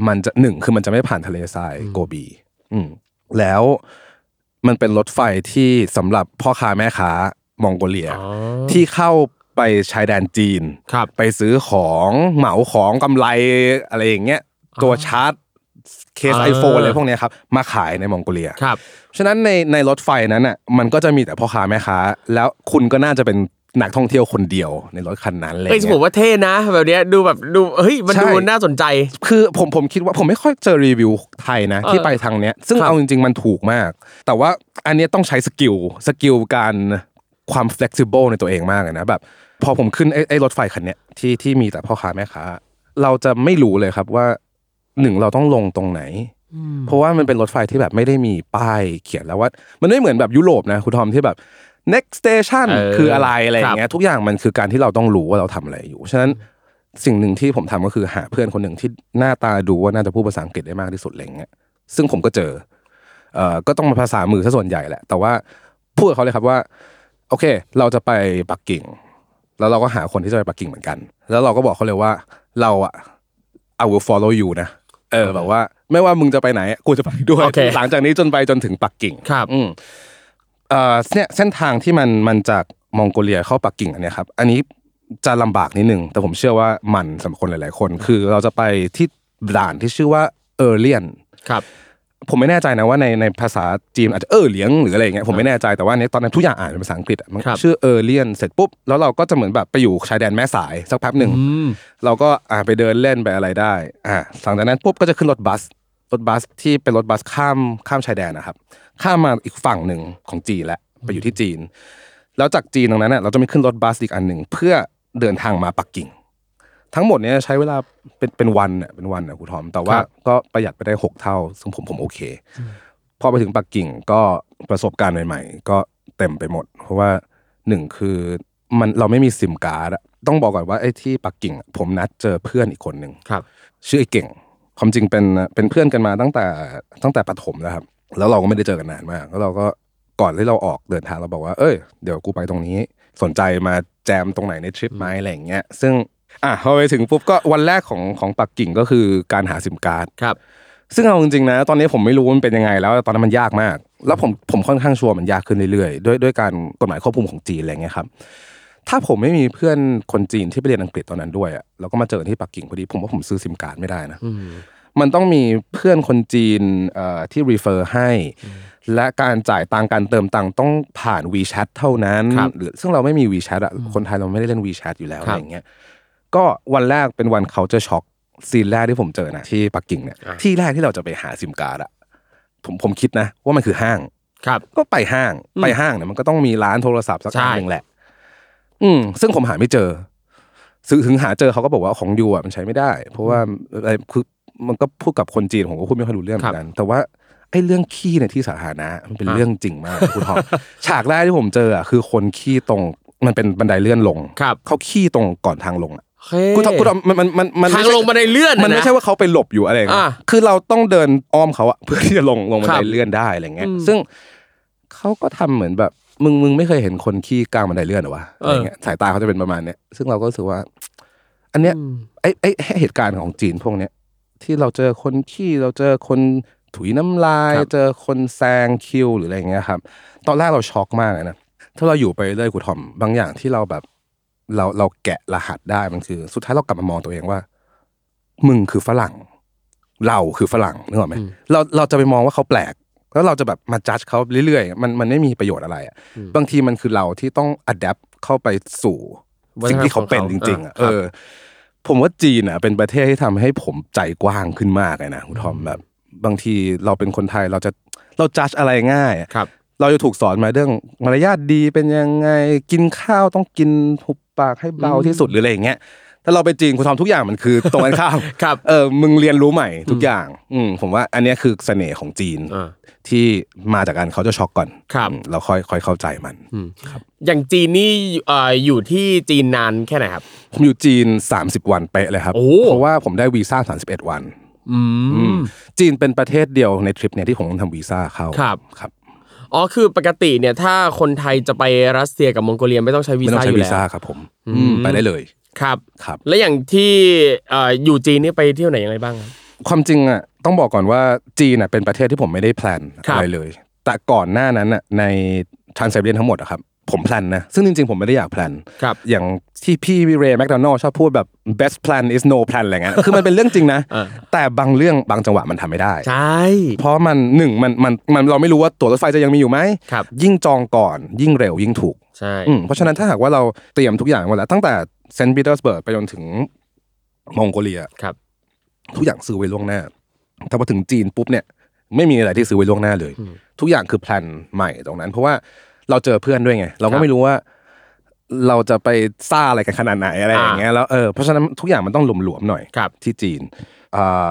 มันจะหนึ่งคือมันจะไม่ผ่านทะเลทรายโกบี อืม แล้ว มันเป็นรถไฟที่สำหรับพ่อค้าแม่ค้ามองโกเลีย
อ๋อ
ที่เข้าไปชายแดนจีน
ครับ
ไปซื้อของเหมาของกำไรอะไรอย่างเงี้ยตัวชาร์จเคส
อ่า
ไอโฟนอะไรพวกเนี้ยครับมาขายในมองโกเลีย
ครับ
ฉะนั้นในในรถไฟนั้นอะมันก็จะมีแต่พ่อค้าแม่ค้า แล้วคุณก็น่าจะเป็น นักท่องเที่ยวคนเดียวในรถคันนั้นเลย
เอ้ยผมว่าเท่นะ แบบเนี้ยดูแบบดูเฮ้ยมัน
ใช่
ดูน่าสนใจ
คือผมผมคิดว่าผมไม่ค่อยเจอรีวิวไทยนะ
เออ
ที่ไปทางเนี้ย ซึ่ง
ครับ
เอาจริง ๆ มันถูกมาก แต่ว่าอันเนี้ยต้องใช้ skill skill การความ flexible ในตัวเองมากเลยนะแบบ พอผมขึ้นไอ้ไอ้รถไฟคันเนี้ยที่ที่มีแต่พ่อค้าแม่ค้าเราจะไม่รู้เลยครับว่าหนึ่งเราต้องลงตรงไหนเพราะว่ามันเป็นรถไฟที่แบบไม่ได้มีป้ายเขียนแล้วว่า มันไม่เหมือนแบบยุโรปนะคุณทอมที่แบบ next station
เออ
คืออะไรอะไรอย่างเงี้
ครั
ย
บ
ทุกอย่างมันคือการที่เราต้องรู้ว่าเราทำอะไรอยู่ ฉะนั้นสิ่งหนึ่งที่ผมทำก็คือหาเพื่อนคนหนึ่งที่หน้าตาดูว่าน่าจะพูดภาษาอังกฤษได้มากที่สุดอะไรเงี้ยซึ่งผมก็เจอเอ่อก็ต้องมาภาษามือซะส่วนใหญ่แหละ แต่ว่าพูดกับเขาเลยครับว่า โอเค เราจะไปปักกิ่ง แล้วเราก็หาคนที่จะไปปักกิ่งเหมือนกัน แล้วเราก็บอกเขาเลยว่าเราอะ I will follow you นะเออแบบว่า ไม่ว่ามึงจะไปไหนกูจะไปด้วย
โอเค
หลังจากนี้จนไปจนถึงปักกิ่ง
ครับ
อืม เอ่อเนี่ยเส้นทางที่มันมันจากมองโกเลียเข้าปักกิ่งอันเนี้ยครับอันนี้จะลำบากนิดนึงแต่ผมเชื่อว่ามันสำหรับคนหลาย ๆ คน คือเราจะไปที่ด่านที่ชื่อว่าเออร์เลียน
ครับ
ผมไม่แน่ใจนะว่าในในภาษาจีนอาจจะเออเหลียงหรืออะไรอย่างเงี้ยผมไม่แน่ใจแต่ว่าเนี้ยตอนนั้นทุกอย่างอ่านเป็นภาษาอังกฤษอะมัน
ครับ
ชื่อเออร์เลียนเสร็จปุ๊บแล้วเราก็จะเหมือนแบบไปอยู่ชายแดนแม่สายสักแป๊บหนึ่ง
อืม
เราก็อ่าไปเดินเล่นไปอะไรได้อ่าหลังจากนั้นปุ๊บก็จะขึ้นรถบัสรถบัสที่เป็นรถบัสข้ามข้ามชายแดนนะครับ ข้ามมาอีกฝั่งหนึ่งของจีนแล้วไปอยู่ที่จีน แล้วจากจีนตรงนั้นน่ะเราจะมีขึ้นรถบัสอีกอันหนึ่งเพื่อเดินทางมาปักกิ่ง ทั้งหมดเนี้ยใช้เวลาเป็นเป็นวันน่ะเป็นวันน่ะครูทอม แต่ว่า
ครับ
ก็ประหยัดไปได้หกเท่า ซึ่งผมผมโอเค พอไปถึงปักกิ่งก็ประสบการณ์ใหม่ ๆ ก็เต็มไปหมด เพราะว่าหนึ่งคือมันเราไม่มีซิมการ์ดอะต้องบอกก่อนว่าไอ้ที่ปักกิ่งอะผมนัดเจอเพื่อนอีกคนหนึ่ง
ครับ
ชื่อไอ้เก่งความจริงเป็นเป็นเพื่อนกันมาตั้งแต่ตั้งแต่ประถมแล้วครับ แล้วเราก็ไม่ได้เจอกันนานมาก แล้วเราก็ก่อนที่เราออกเดินทางเราบอกว่า เอ้ย เดี๋ยวกูไปตรงนี้ สนใจมาแจมตรงไหนในทริปไหมอะไรอย่างเงี้ย ซึ่ง อะพอไปถึงปุ๊บก็วันแรกของของปักกิ่งก็คือการหาซิมการ์ด
ครับ
ซึ่งเอาจริงๆนะ ตอนนี้ผมไม่รู้ว่ามันเป็นยังไง แล้วตอนนั้นมันยากมาก แล้วผมผมค่อนข้างชัวร์มันยากขึ้นเรื่อยๆ ด้วยด้วยการกฎหมายควบคุมของจีนอะไรเงี้ยครับ ถ้าผมไม่มีเพื่อนคนจีนที่ไปเรียนอังกฤษตอนนั้นด้วยอะแล้วก็มาเจอที่ปักกิ่งพอดี ผมว่าผมซื้อซิมการ์ดไม่ได้นะ มันต้องมีเพื่อนคนจีนเอ่อที่ refer ให้ และการจ่ายตังค์การเติมตังค์ต้องผ่าน WeChat เท่านั้น
ครับ
หรือซึ่งเราไม่มี WeChat อะคนไทยเราไม่ได้เล่น WeChat อยู่แล้ว
ครั
อะ
บ
ไรอย่างเงี้ยก็วันแรกเป็นวัน culture shock ซีนแรกที่ผมเจอนะที่ปักกิ่งเนี่ย
อะ
ที่แรกที่เราจะไปหาซิมการ์ดอะผมผมคิดนะ ว่ามันคือห้าง
ครับ
ก็ไปห้างไปห้างเนี่ยมันก็ต้องมีร้านโทรศัพท์สัก
ใช่
ร้านหนึ่งแหละ อืม ซึ่งผมหาไม่เจอซึ่งถึงหาเจอเขาก็บอกว่าของยูอะมันใช้ไม่ได้ เพราะว่าอะไรคือ มันก็พูดกับคนจีนผมก็พูดไม่ค่อยรู้เรื่องเหมือนกัน แต่ว่าไอ้เรื่องขี้ในที่สาธารณะมันเป็น
อะ
เรื่องจริงมากคุณทอมฉากแรกที่ผมเจออะคือคนขี้ตรงมันเป็นบันไดเลื่อนลง
ครับ
เขาขี้ตรงก่อนทางลงอะ
เฮ้
คุณทอมคุณทอมมันมันมันมัน
ทาง
ไม่ใช่
ลงบันไดเลื่อน
มันไม่ใช่ว่าเขาไปหลบอยู่อะไรอย่างเงี้ย
อะ
คือเราต้องเดินอ้อมเขาอะเพื่อที่จะลงลงบัน
ค
ได
รับ
เลื่อนได้อะไรเงี้ย
อืม
ซึ่งเขาก็ทำเหมือนแบบมึงมึงไม่เคยเห็นคนขี้กลางบันไดเลื่อนเหรอวะอะไรเงี้ยสายตาเขาจะเป็นประมาณเนี้ยซึ่งเราก็รู้สึกว่า อันเนี้ยไอ้ไอ้เหตุการณ์ของจีนพวกเนี้ย ที่เราเจอคนขี้เราเจอคนถุยน้ำลาย
ครับ
เจอคนแซงคิวหรืออะไรเงี้ยครับ ตอนแรกเราช็อกมากเลยนะถ้าเราอยู่ไปเรื่อยคุณทอมบางอย่างที่เราแบบ เราเราแกะรหัสได้มันคือ สุดท้ายเรากลับมามองตัวเองว่า มึงคือฝรั่ง เราคือฝรั่งนึกออกไหมเราเราจะไปมองว่าเขาแปลกแล้วเราจะแบบมาจัดเขาเรื่อยๆ มันมันไม่มีประโยชน์อะไรอะบางทีมันคือเราที่ต้องอัดแอปเข้าไปสู่สิ่งที่เขาเป็นจริง ๆอะ
อ่า
เออ ผมว่าจีนอะเป็นประเทศที่ทำให้ผมใจกว้างขึ้นมากเลยนะคุณทอมแบบบางทีเราเป็นคนไทยเราจะเราจัดอะไรง่ายอะ
ครับ
เราจะถูกสอนมาเรื่องมารยาทดีเป็นยังไงกินข้าวต้องกินหุบปากให้เบาที่สุดหรืออะไรอย่างเงี้ย ถ้าเราไปจีนคุณทอมทุกอย่างมันคือตรงกันข้าม
ครับ
เออมึงเรียนรู้ใหม่ทุกอย่างอืมผมว่าอันเนี้ยคือเสน่ห์ของจีน
อ่า
ที่มาจากการเขาจะช็อกก่อน
ครับ
อืมเราค่อยค่อยเข้าใจมัน
อย่างจีนนี่เอ่ออยู่ที่จีนนานแค่ไหนครับ
ผมอยู่จีน 30 วันเป๊ะเลยครับ
โอ้
เพราะว่าผมได้วีซ่า31 วัน
อืม
จีนเป็นประเทศเดียวในทริปเนี่ยที่ผมต้องทำวีซ่าเข้า
ครับ
ครับ
อ๋อคือปกติเนี่ยถ้าคนไทยจะไปรัสเซียกับมองโกเลียไม่ต้องใช้วีซ่าอยู่แล้ว
ไม่ต้อ
ซ่าง
ใช้วีซ่าครับผมอืมไปได้เลย
ครับ
ครับ
แล้วอย่างที่เอ่ออยู่จีนนี่ไปเที่ยวไหนยังไงบ้างครับ
ความจริงอะต้องบอกก่อนว่าจีนอะเป็นประเทศที่ผมไม่ได้ plan
ครับ
อะไรเลย แต่ก่อนหน้านั้นอะในทรานไซบีเรียนทั้งหมดอะครับผม plan นะซึ่งจริงๆผมไม่ได้อยาก plan
ครับ
อย่าง ที่พี่เรย์แมคโดนัลชอบพูดแบบ best plan is no plan อะไรเงี้ยคือมันเป็นเรื่องจริงนะ
เออ
แต่บางเรื่องบางจังหวะมันทำไม่ได้
ใช่
เพราะมันหนึ่งมันมันมันเราไม่รู้ว่าตั๋วรถไฟจะยังมีอยู่ไหม
ครับ
ยิ่งจองก่อนยิ่งเร็วยิ่งถูก
ใช่
อืมเพราะฉะนั้นถ้าหากว่าเราเตรียมทุกอย่างไว้แล้ว ตั้งแต่เซนต์ปีเตอร์สเบิร์กไปจนถึงมองโกเลีย
ครับ
ทุกอย่างซื้อไว้ล่วงหน้าแต่พอถึงจีนปุ๊บเนี่ย ไม่มีอะไรที่ซื้อไว้ล่วงหน้าเลย ทุกอย่างคือ plan ใหม่ตรงนั้น เพราะว่าเราเจอเพื่อนด้วยไง เราก็
ครับ
ไม่รู้ว่า เราจะไปซ่าอะไรกันขนาดไหนอะไรอย่างเงี้ยแล้วเออเพราะฉะนั้นทุกอย่างมันต้องหลวมๆหน่อย
ครับ
ที่จีนอ่า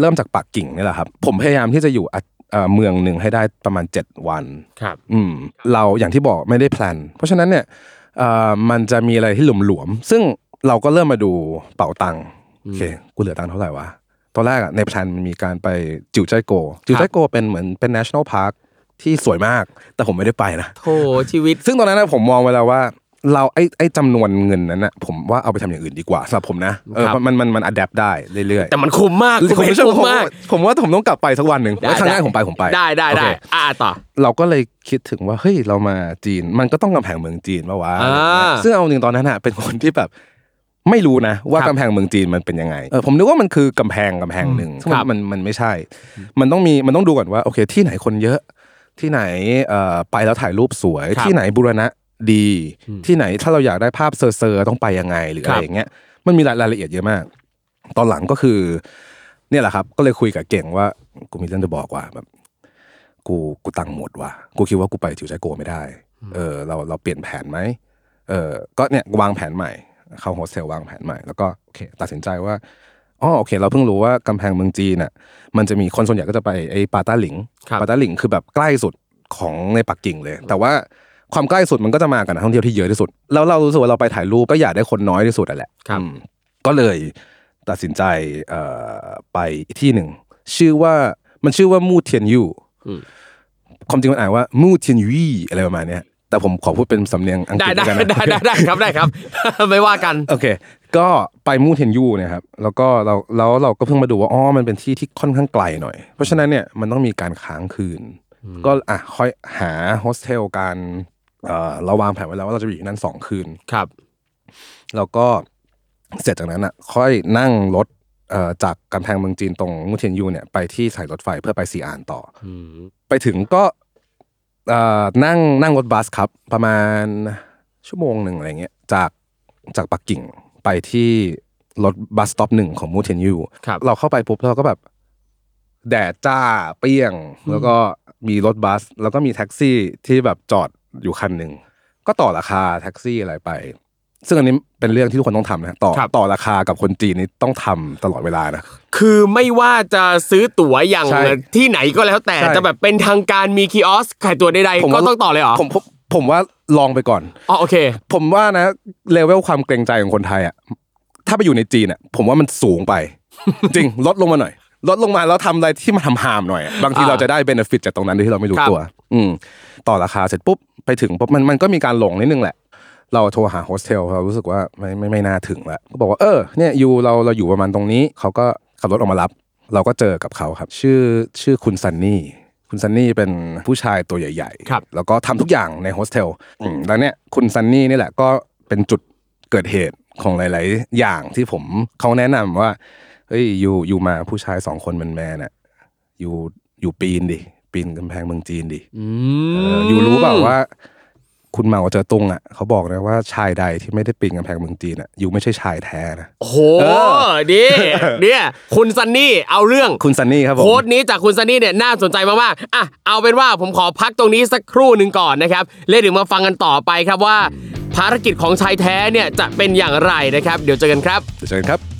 เริ่มจากปักกิ่งนี่แหละครับ ผมพยายามที่จะอยู่อะเอ่อเมืองหนึ่งให้ได้ประมาณ 7 วัน
ครับ
อืมเราอย่างที่บอกไม่ได้ plan เพราะฉะนั้นเนี่ยเอ่อมันจะมีอะไรที่หลวมๆซึ่งเราก็เริ่มมาดูเป๋าตังค์โอเคกูเหลือตังค์เท่าไหร่วะตอนแรกอะใน plan มันมีการไปจิ่วจ้ายโกว จิ่วจ้ายโกวเป็นเหมือนเป็น national park ที่สวยมาก แต่ผมไม่ได้ไปนะ
โธ่ชีวิต
ซึ่งตอนนั้นนะผมมองไว้แล้วว่า เราไอ้ไอ้จำนวนเงินนั้นนะผมว่าเอาไปทำอย่างอื่นดีกว่าสำหรับผมนะเออ
ครับ
มันมันมัน adapt ได้เรื่อยๆ
แต่มันคุ้มมาก
ผม
คุณ
ไม่
เพชร
ใช่
คุ้ม
ผม
มาก
ผมว่าผมต้องกลับไปสักวันหนึ่ง
ได้
ครั้งหน้า
ได้
ผมไปผมไป
ได้ได้
โอ
ได้
เค
อ่าต่อ
เราก็เลยคิดถึงว่าเฮ้ยเรามาจีน มันก็ต้องกำแพงเมืองจีนปะวะ
อ่า
ซึ่งเอาจริงตอนนั้นอะเป็นคนที่แบบไม่รู้นะ ว่า
ครับ
กำแพงเมืองจีนมันเป็นยังไงเออผมนึกว่ามันคือกำแพงกำแพงหนึ่งซึ่ง
ครับ
มันมันไม่ใช่ มันต้องมีมันต้องดูก่อนว่าโอเค ที่ไหนคนเยอะ ที่ไหนเอ่อไปแล้วถ่ายรูปสวย
ครับ
ที่ไหนบูรณะ ดีที่ไหนถ้าเราอยากได้ภาพเซอร์ๆต้องไปยังไงหรือ
ครั
อะ
บ
ไรอย่างเงี้ยมันมีรายรายละเอียดเยอะมาก ตอนหลังก็คือ เนี่ยแหละครับ ก็เลยคุยกับเก่งว่ากูมีเรื่องจะบอกว่าแบบกูกูตังค์หมดว่ะกูคิดว่ากูไปจิวใจโกไม่ได้ เออ เราเราเปลี่ยนแผนไหมเออก็เนี่ยวางแผนใหม่เข้าโฮสเทลวางแผนใหม่แล้วก็โอเคตัดสินใจว่าอ๋อโอเค เราเพิ่งรู้ว่ากำแพงเมืองจีนอะ มันจะมีคนส่วนใหญ่ก็จะไปไอ้ปาต้าหลิง
ครับ
ปาต้าหลิงคือแบบใกล้สุดของในปักกิ่งเลย แต่ว่า ความใกล้สุดมันก็จะมากับนักท่องเที่ยวที่เยอะที่สุด แล้วเรารู้สึกว่าเราไปถ่ายรูปก็อยากได้คนน้อยที่สุดอะแหละ
ครับ
อืมก็เลยตัดสินใจเอ่อไปอีกที่หนึ่งชื่อว่ามันชื่อว่ามู่เทียนยู
อืม
ความจริงมันอ่านว่ามู่เทียนยูอะไรประมาณเนี้ยแต่ผมขอพูดเป็นสำเนียงอังก
ได้
ฤษ
ได้
แล้วกันนะ
ได้ได้ได้ครับได้ครับ ไม่ว่ากัน
โอเค ก็ไปมูเทนยูเนี่ยครับแล้วก็เราแล้วเราก็เพิ่งมาดูว่าอ๋อมันเป็นที่ที่ค่อนข้างไกลหน่อย เพราะฉะนั้นเนี่ยมันต้องมีการค้างคืน ก็อะค่อยหาโฮสเทลการ เอ่อเราวางแผนไว้แล้วว่าเราจะอยู่ที่นั่นสองคืน
ครับ
แล้วก็เสร็จจากนั้นอะ ค่อยนั่งรถเอ่อจากกำแพงเมืองจีนตรงมูเทียนยูเนี่ยไปที่สายรถไฟเพื่อไปซีอานต่ออไปถึงก็เอ่อนั่งนั่งรถบัสครับ ประมาณชั่วโมงหนึ่งอะไรเงี้ยจากจากปักกิ่งไปที่รถ bus stop หนึ่งของมูเทียนยู
ครับ
เราเข้าไปปุ๊บเราก็แบบ แดดจ้าเปรี้ยง แล้วก็มีรถบัส แล้วก็มีแท็กซี่ที่แบบจอด อยู่คันหนึ่งก็ต่อราคาแท็กซี่อะไรไป ซึ่งอันนี้เป็นเรื่องที่ทุกคนต้องทำนะต่อ
ครับ
ต่อราคากับคนจีนนี่ต้องทำตลอดเวลานะ
คือไม่ว่าจะซื้อตั๋วอย่าง
ใช่
ที่ไหนก็แล้วแต่
ใช่
จะแบบเป็นทางการมีคีออสขายตั๋วใด
ผม
ๆก็
ว่า
ต้องต่อเลยเหรอ
ผมผมผมว่าลองไปก่อน
อ๋อโอเค
ผมว่านะเลเวลความเกรงใจของคนไทยอะถ้าไปอยู่ในจีนอะผมว่ามันสูงไป จริงลดลงมาหน่อย ลดลงมาแล้วทำอะไรที่มันทำห่ามหน่อยอะบางที
อ่า
เราจะได้ benefit จากตรงนั้นโดยที่เราไม่รู้
ครับ
ตัว อืมต่อราคาเสร็จปุ๊บไปถึงปุ๊บมันมันก็มีการหลงนิดนึงแหละ เราโทรหาโฮสเทลเรารู้สึกว่าไม่ไม่ไม่น่าถึงแล้วก็บอกว่าเออเนี่ยอยู่เราเราอยู่ประมาณตรงนี้ เขาก็ขับรถออกมารับ เราก็เจอกับเขาครับ ชื่อชื่อคุณซันนี่คุณซันนี่เป็นผู้ชายตัวใหญ่
ครับ
แล้วก็ทำทุกอย่างในโฮสเทลอืมแล้วเนี่ยคุณซันนี่นี่แหละก็เป็นจุดเกิดเหตุของหลาย ๆ อย่างที่ผมเขาแนะนำว่า เฮ้ยอยู่อยู่มาผู้ชายสองคนมันแมนๆน่ะอยู่อยู่ปีนดิปีนกำแพงเมืองจีนดิ
อื
เอ
ม
ออยู่รู้เปล่าว่า คุณเหมาเจอตุงอะเขาบอกนะว่าชายใดที่ไม่ได้ปีนกำแพงเมืองจีนอะอยู่ไม่ใช่ชายแท้นะ
โอ้โหดีเนี่ยคุณซันนี่เอาเรื่อง
คุณซันนี่ครับผม
โค้ดนี้จากคุณซันนี่เนี่ยน่าสนใจมากๆอะเอาเป็นว่าผมขอพักตรงนี้สักครู่หนึ่งก่อนนะครับแล้วเดี๋ยวมาฟังกันต่อไปครับว่า ภารกิจของชายแท้เนี่ยจะเป็นอย่างไรนะครับ เดี๋ยวเจอกันครับ
เดี๋ยวเจอกันครับ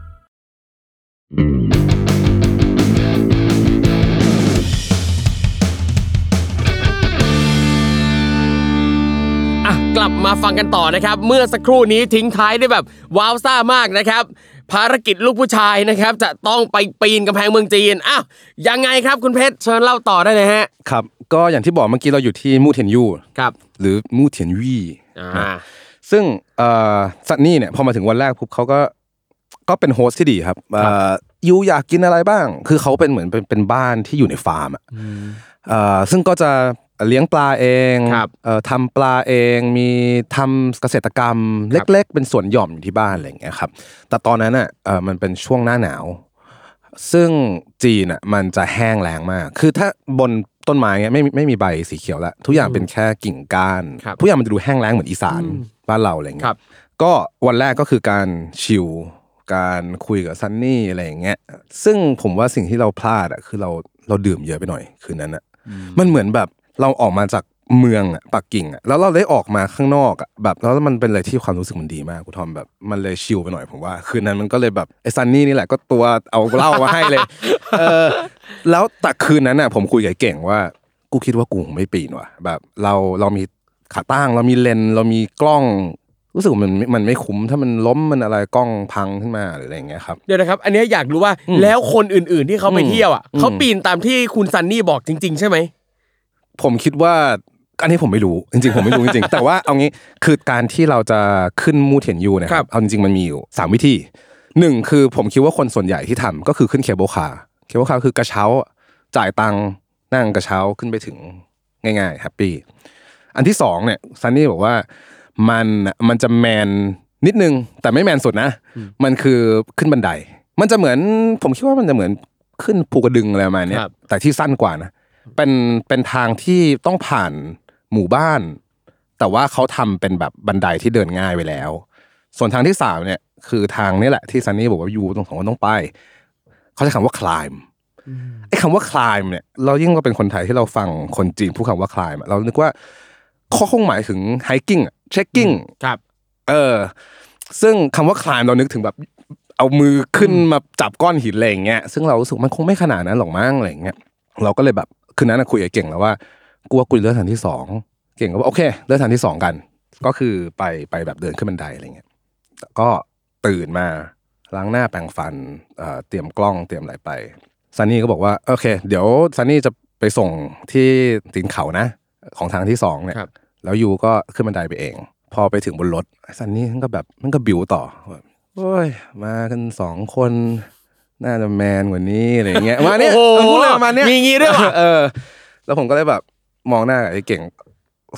กลับมาฟังกันต่อนะครับ เมื่อสักครู่นี้ทิ้งท้ายได้แบบว้าวซ่ามากนะครับภารกิจลูกผู้ชายนะครับจะต้องไปปีนกำแพงเมืองจีนอ้าวยังไงครับคุณเพชรเชิญเล่าต่อได้เลยฮะ
ครับก็อย่างที่บอกเมื่อกี้เราอยู่ที่มูเทียนยู
ครับ
หรือมูเทียนวี
อ่า
นะซึ่งเอ่อซันนี่เนี่ยพอมาถึงวันแรกปุ๊บเขาก็ก็เป็น host ที่ดีครับเอ่อ you อยากกินอะไรบ้าง คือเขาเป็นเหมือนเป็นเป็นบ้านที่อยู่ในฟาร์มอะเอ่อซึ่งก็จะ เลี้ยงปลาเอง
ครับ
เอ่อทำปลาเองมีทำเกษตรกรรมเล็ก ๆ เป็นสวนหย่อมอยู่ที่บ้านอะไรอย่างเงี้ยครับแต่ตอนนั้นอะเอ่อมันเป็นช่วงหน้าหนาว ซึ่งจีนอะมันจะแห้งแล้งมาก คือถ้าบนต้นไม้เงี้ยไม่มีไม่มีใบสีเขียวแล้วทุกอย่างเป็นแค่กิ่งก้าน
ครับ
ทุกอย่างมันจะดูแห้งแล้งเหมือนอีสานบ้านเราอะไร
ครั
เงี้
บ
ยก็วันแรกก็คือการชิลการคุยกับซันนี่อะไรอย่างเงี้ยซึ่งผมว่าสิ่งที่เราพลาดอะคือเราเราดื่มเยอะไปหน่อยคืนนั้นอะมันเหมือนแบบ เราออกมาจากเมืองอะปักกิ่งอะแล้วเราได้ออกมาข้างนอกอะแบบแล้วมันเป็นอะไรที่ความรู้สึกมันดีมากคุณทอมแบบมันเลยชิลไปหน่อยผมว่า คืนนั้นมันก็เลยแบบไอ้ซันนี่นี่แหละก็ตัวเอาเหล้ามาให้เลยเออแล้วแต่คืนนั้นอะผมคุยกับไอ้เก่งว่า กูคิดว่ากูคงไม่ปีนว่ะแบบเราเรามีขาตั้งเรามีเลนส์เรามีกล้องรู้สึกว่ามันมันไม่คุ้มถ้ามันล้มมันอะไรกล้องพังขึ้นมาหรืออะไรอย่างเงี้ยครับ
เดี๋ยวนะครับ อันเนี้ยอยากรู้ว่าแล้วคนอื่นๆที่เขาไปเที่ยวอะ
อืม
เขาปีนตามที่คุณซันนี่บอกจริง ๆ ใช่ไหม
ผมคิดว่าอันนี้ผมไม่รู้จริงๆผมไม่รู้จริงๆแต่ว่าเอางี้คือการที่เราจะขึ้นมูเทียนยูเนี่ยค
รั
รับเอาจริงๆมันมีอยู่สามวิธีหนึ่งคือผมคิดว่าคนส่วนใหญ่ที่ทำก็คือขึ้น cable car cable car คือกระเช้าจ่ายตังค์นั่งกระเช้าขึ้นไปถึงง่ายๆ happy อันที่สองเนี่ยซันนี่บอกว่ามันมันจะ man นิดนึงแต่ไม่ man สุดนะ มันคือขึ้นบันได มันจะเหมือนผมคิดว่ามันจะเหมือนขึ้นภูกระดึงอะไรประมาณเนี้ย
ครับ
แต่ที่สั้นกว่านะ เป็นเป็นทางที่ต้องผ่านหมู่บ้าน แต่ว่าเขาทำเป็นแบบบันไดที่เดินง่ายไปแล้ว ส่วนทางที่สามเนี่ยคือทางนี่แหละที่ซันนี่บอกว่ายูตรงของคนต้องไป เขาใช้คำว่า climb ไอ้คำว่า climb เนี่ยเรายิ่งก็เป็นคนไทยที่เราฟังคนจีนพูดคำว่า climb อะเรานึกว่าเขาคงหมายถึง hiking อะ trekking
ครับ
เออ ซึ่งคำว่า climb เรานึกถึงแบบเอามือขึ้นมาจับก้อนหินอะไรอย่างเงี้ยซึ่งเรารู้สึกมันคงไม่ขนาดนั้นหรอกมั้งอะไรอย่างเงี้ยเราก็เลยแบบ คืนนั้นนะคุยกับเก่งแล้วว่ากูว่ากูเลือกทางที่สองเก่งก็บอกโอเคเลือกทางที่สองกัน ก็คือไปไปแบบเดินขึ้นบันไดอะไรเงี้ยก็ตื่นมาล้างหน้าแปรงฟันเอ่อเตรียมกล้องเตรียมอะไรไปซันนี่ก็บอกว่าโอเค เดี๋ยวซันนี่จะไปส่งที่ตีนเขานะ ของทางที่สองเนี่ย
ครับ
แล้ว you ก็ขึ้นบันไดไปเอง พอไปถึงบนรถซันนี่มันก็แบบมันก็บิวต่อแบบโอ้ยมากันสองคน น่าจะแมนกว่านี้อะไรอย่างเงี้ยมาเนี่ย
โอ้โห
มันพูดอะไรประมาณเนี้ย
มีงี้ด้วยว่ะ
เออ แล้วผมก็เลยแบบมองหน้ากับไอ้เก่ง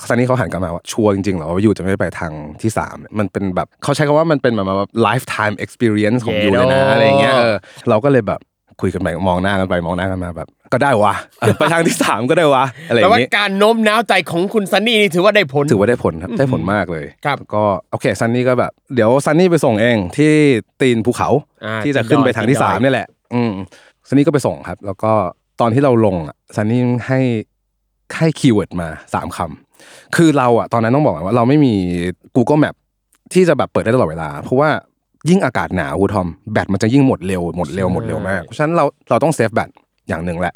ซันนี่เขาหันกลับมาว่าชัวร์จริงๆเหรอว่ายูจะไม่ไปทางที่สามมันเป็นแบบเขาใช้คำว่ามันเป็นแบบว่า lifetime experience ของยูเลยนะ
เย้
อะไรอย่างเงี้ยเออเราก็เลยแบบ คุยกันไปมองหน้ากันไปมองหน้ากันมาแบบ ก็ได้วะเออไปทางที่สามก็ได้วะอะไรอ
แต่
ย่าง
ว่า
งี้
การโน้มน้าวใจของคุณซันนี่นี่ถือว่าได้ผล
ถือว่าได้ผลครับได้ผลมากเลย
ครับ
ก็โอเคซันนี่ก็แบบ เดี๋ยวซันนี่ไปส่งเองที่ตีนภูเขา
อ่า
ที่จะขึ้นไปทางที่
ตีนดอย
สามนี่แหละ อืมซันนี่ก็ไปส่งครับ แล้วก็ตอนที่เราลงอะซันนี่ให้ให้ keyword มาสามคำคือเราอะตอนนั้นต้องบอกก่อนว่าเราไม่มี Google Map ที่จะแบบเปิดได้ตลอดเวลา เพราะว่า ยิ่งอากาศหนาวคุณทอมแบตมันจะยิ่งหมดเร็วหมดเร็วหมดเร็วมากเพราะฉะนั้นเราเราต้อง save แบตอย่างหนึ่งแหละ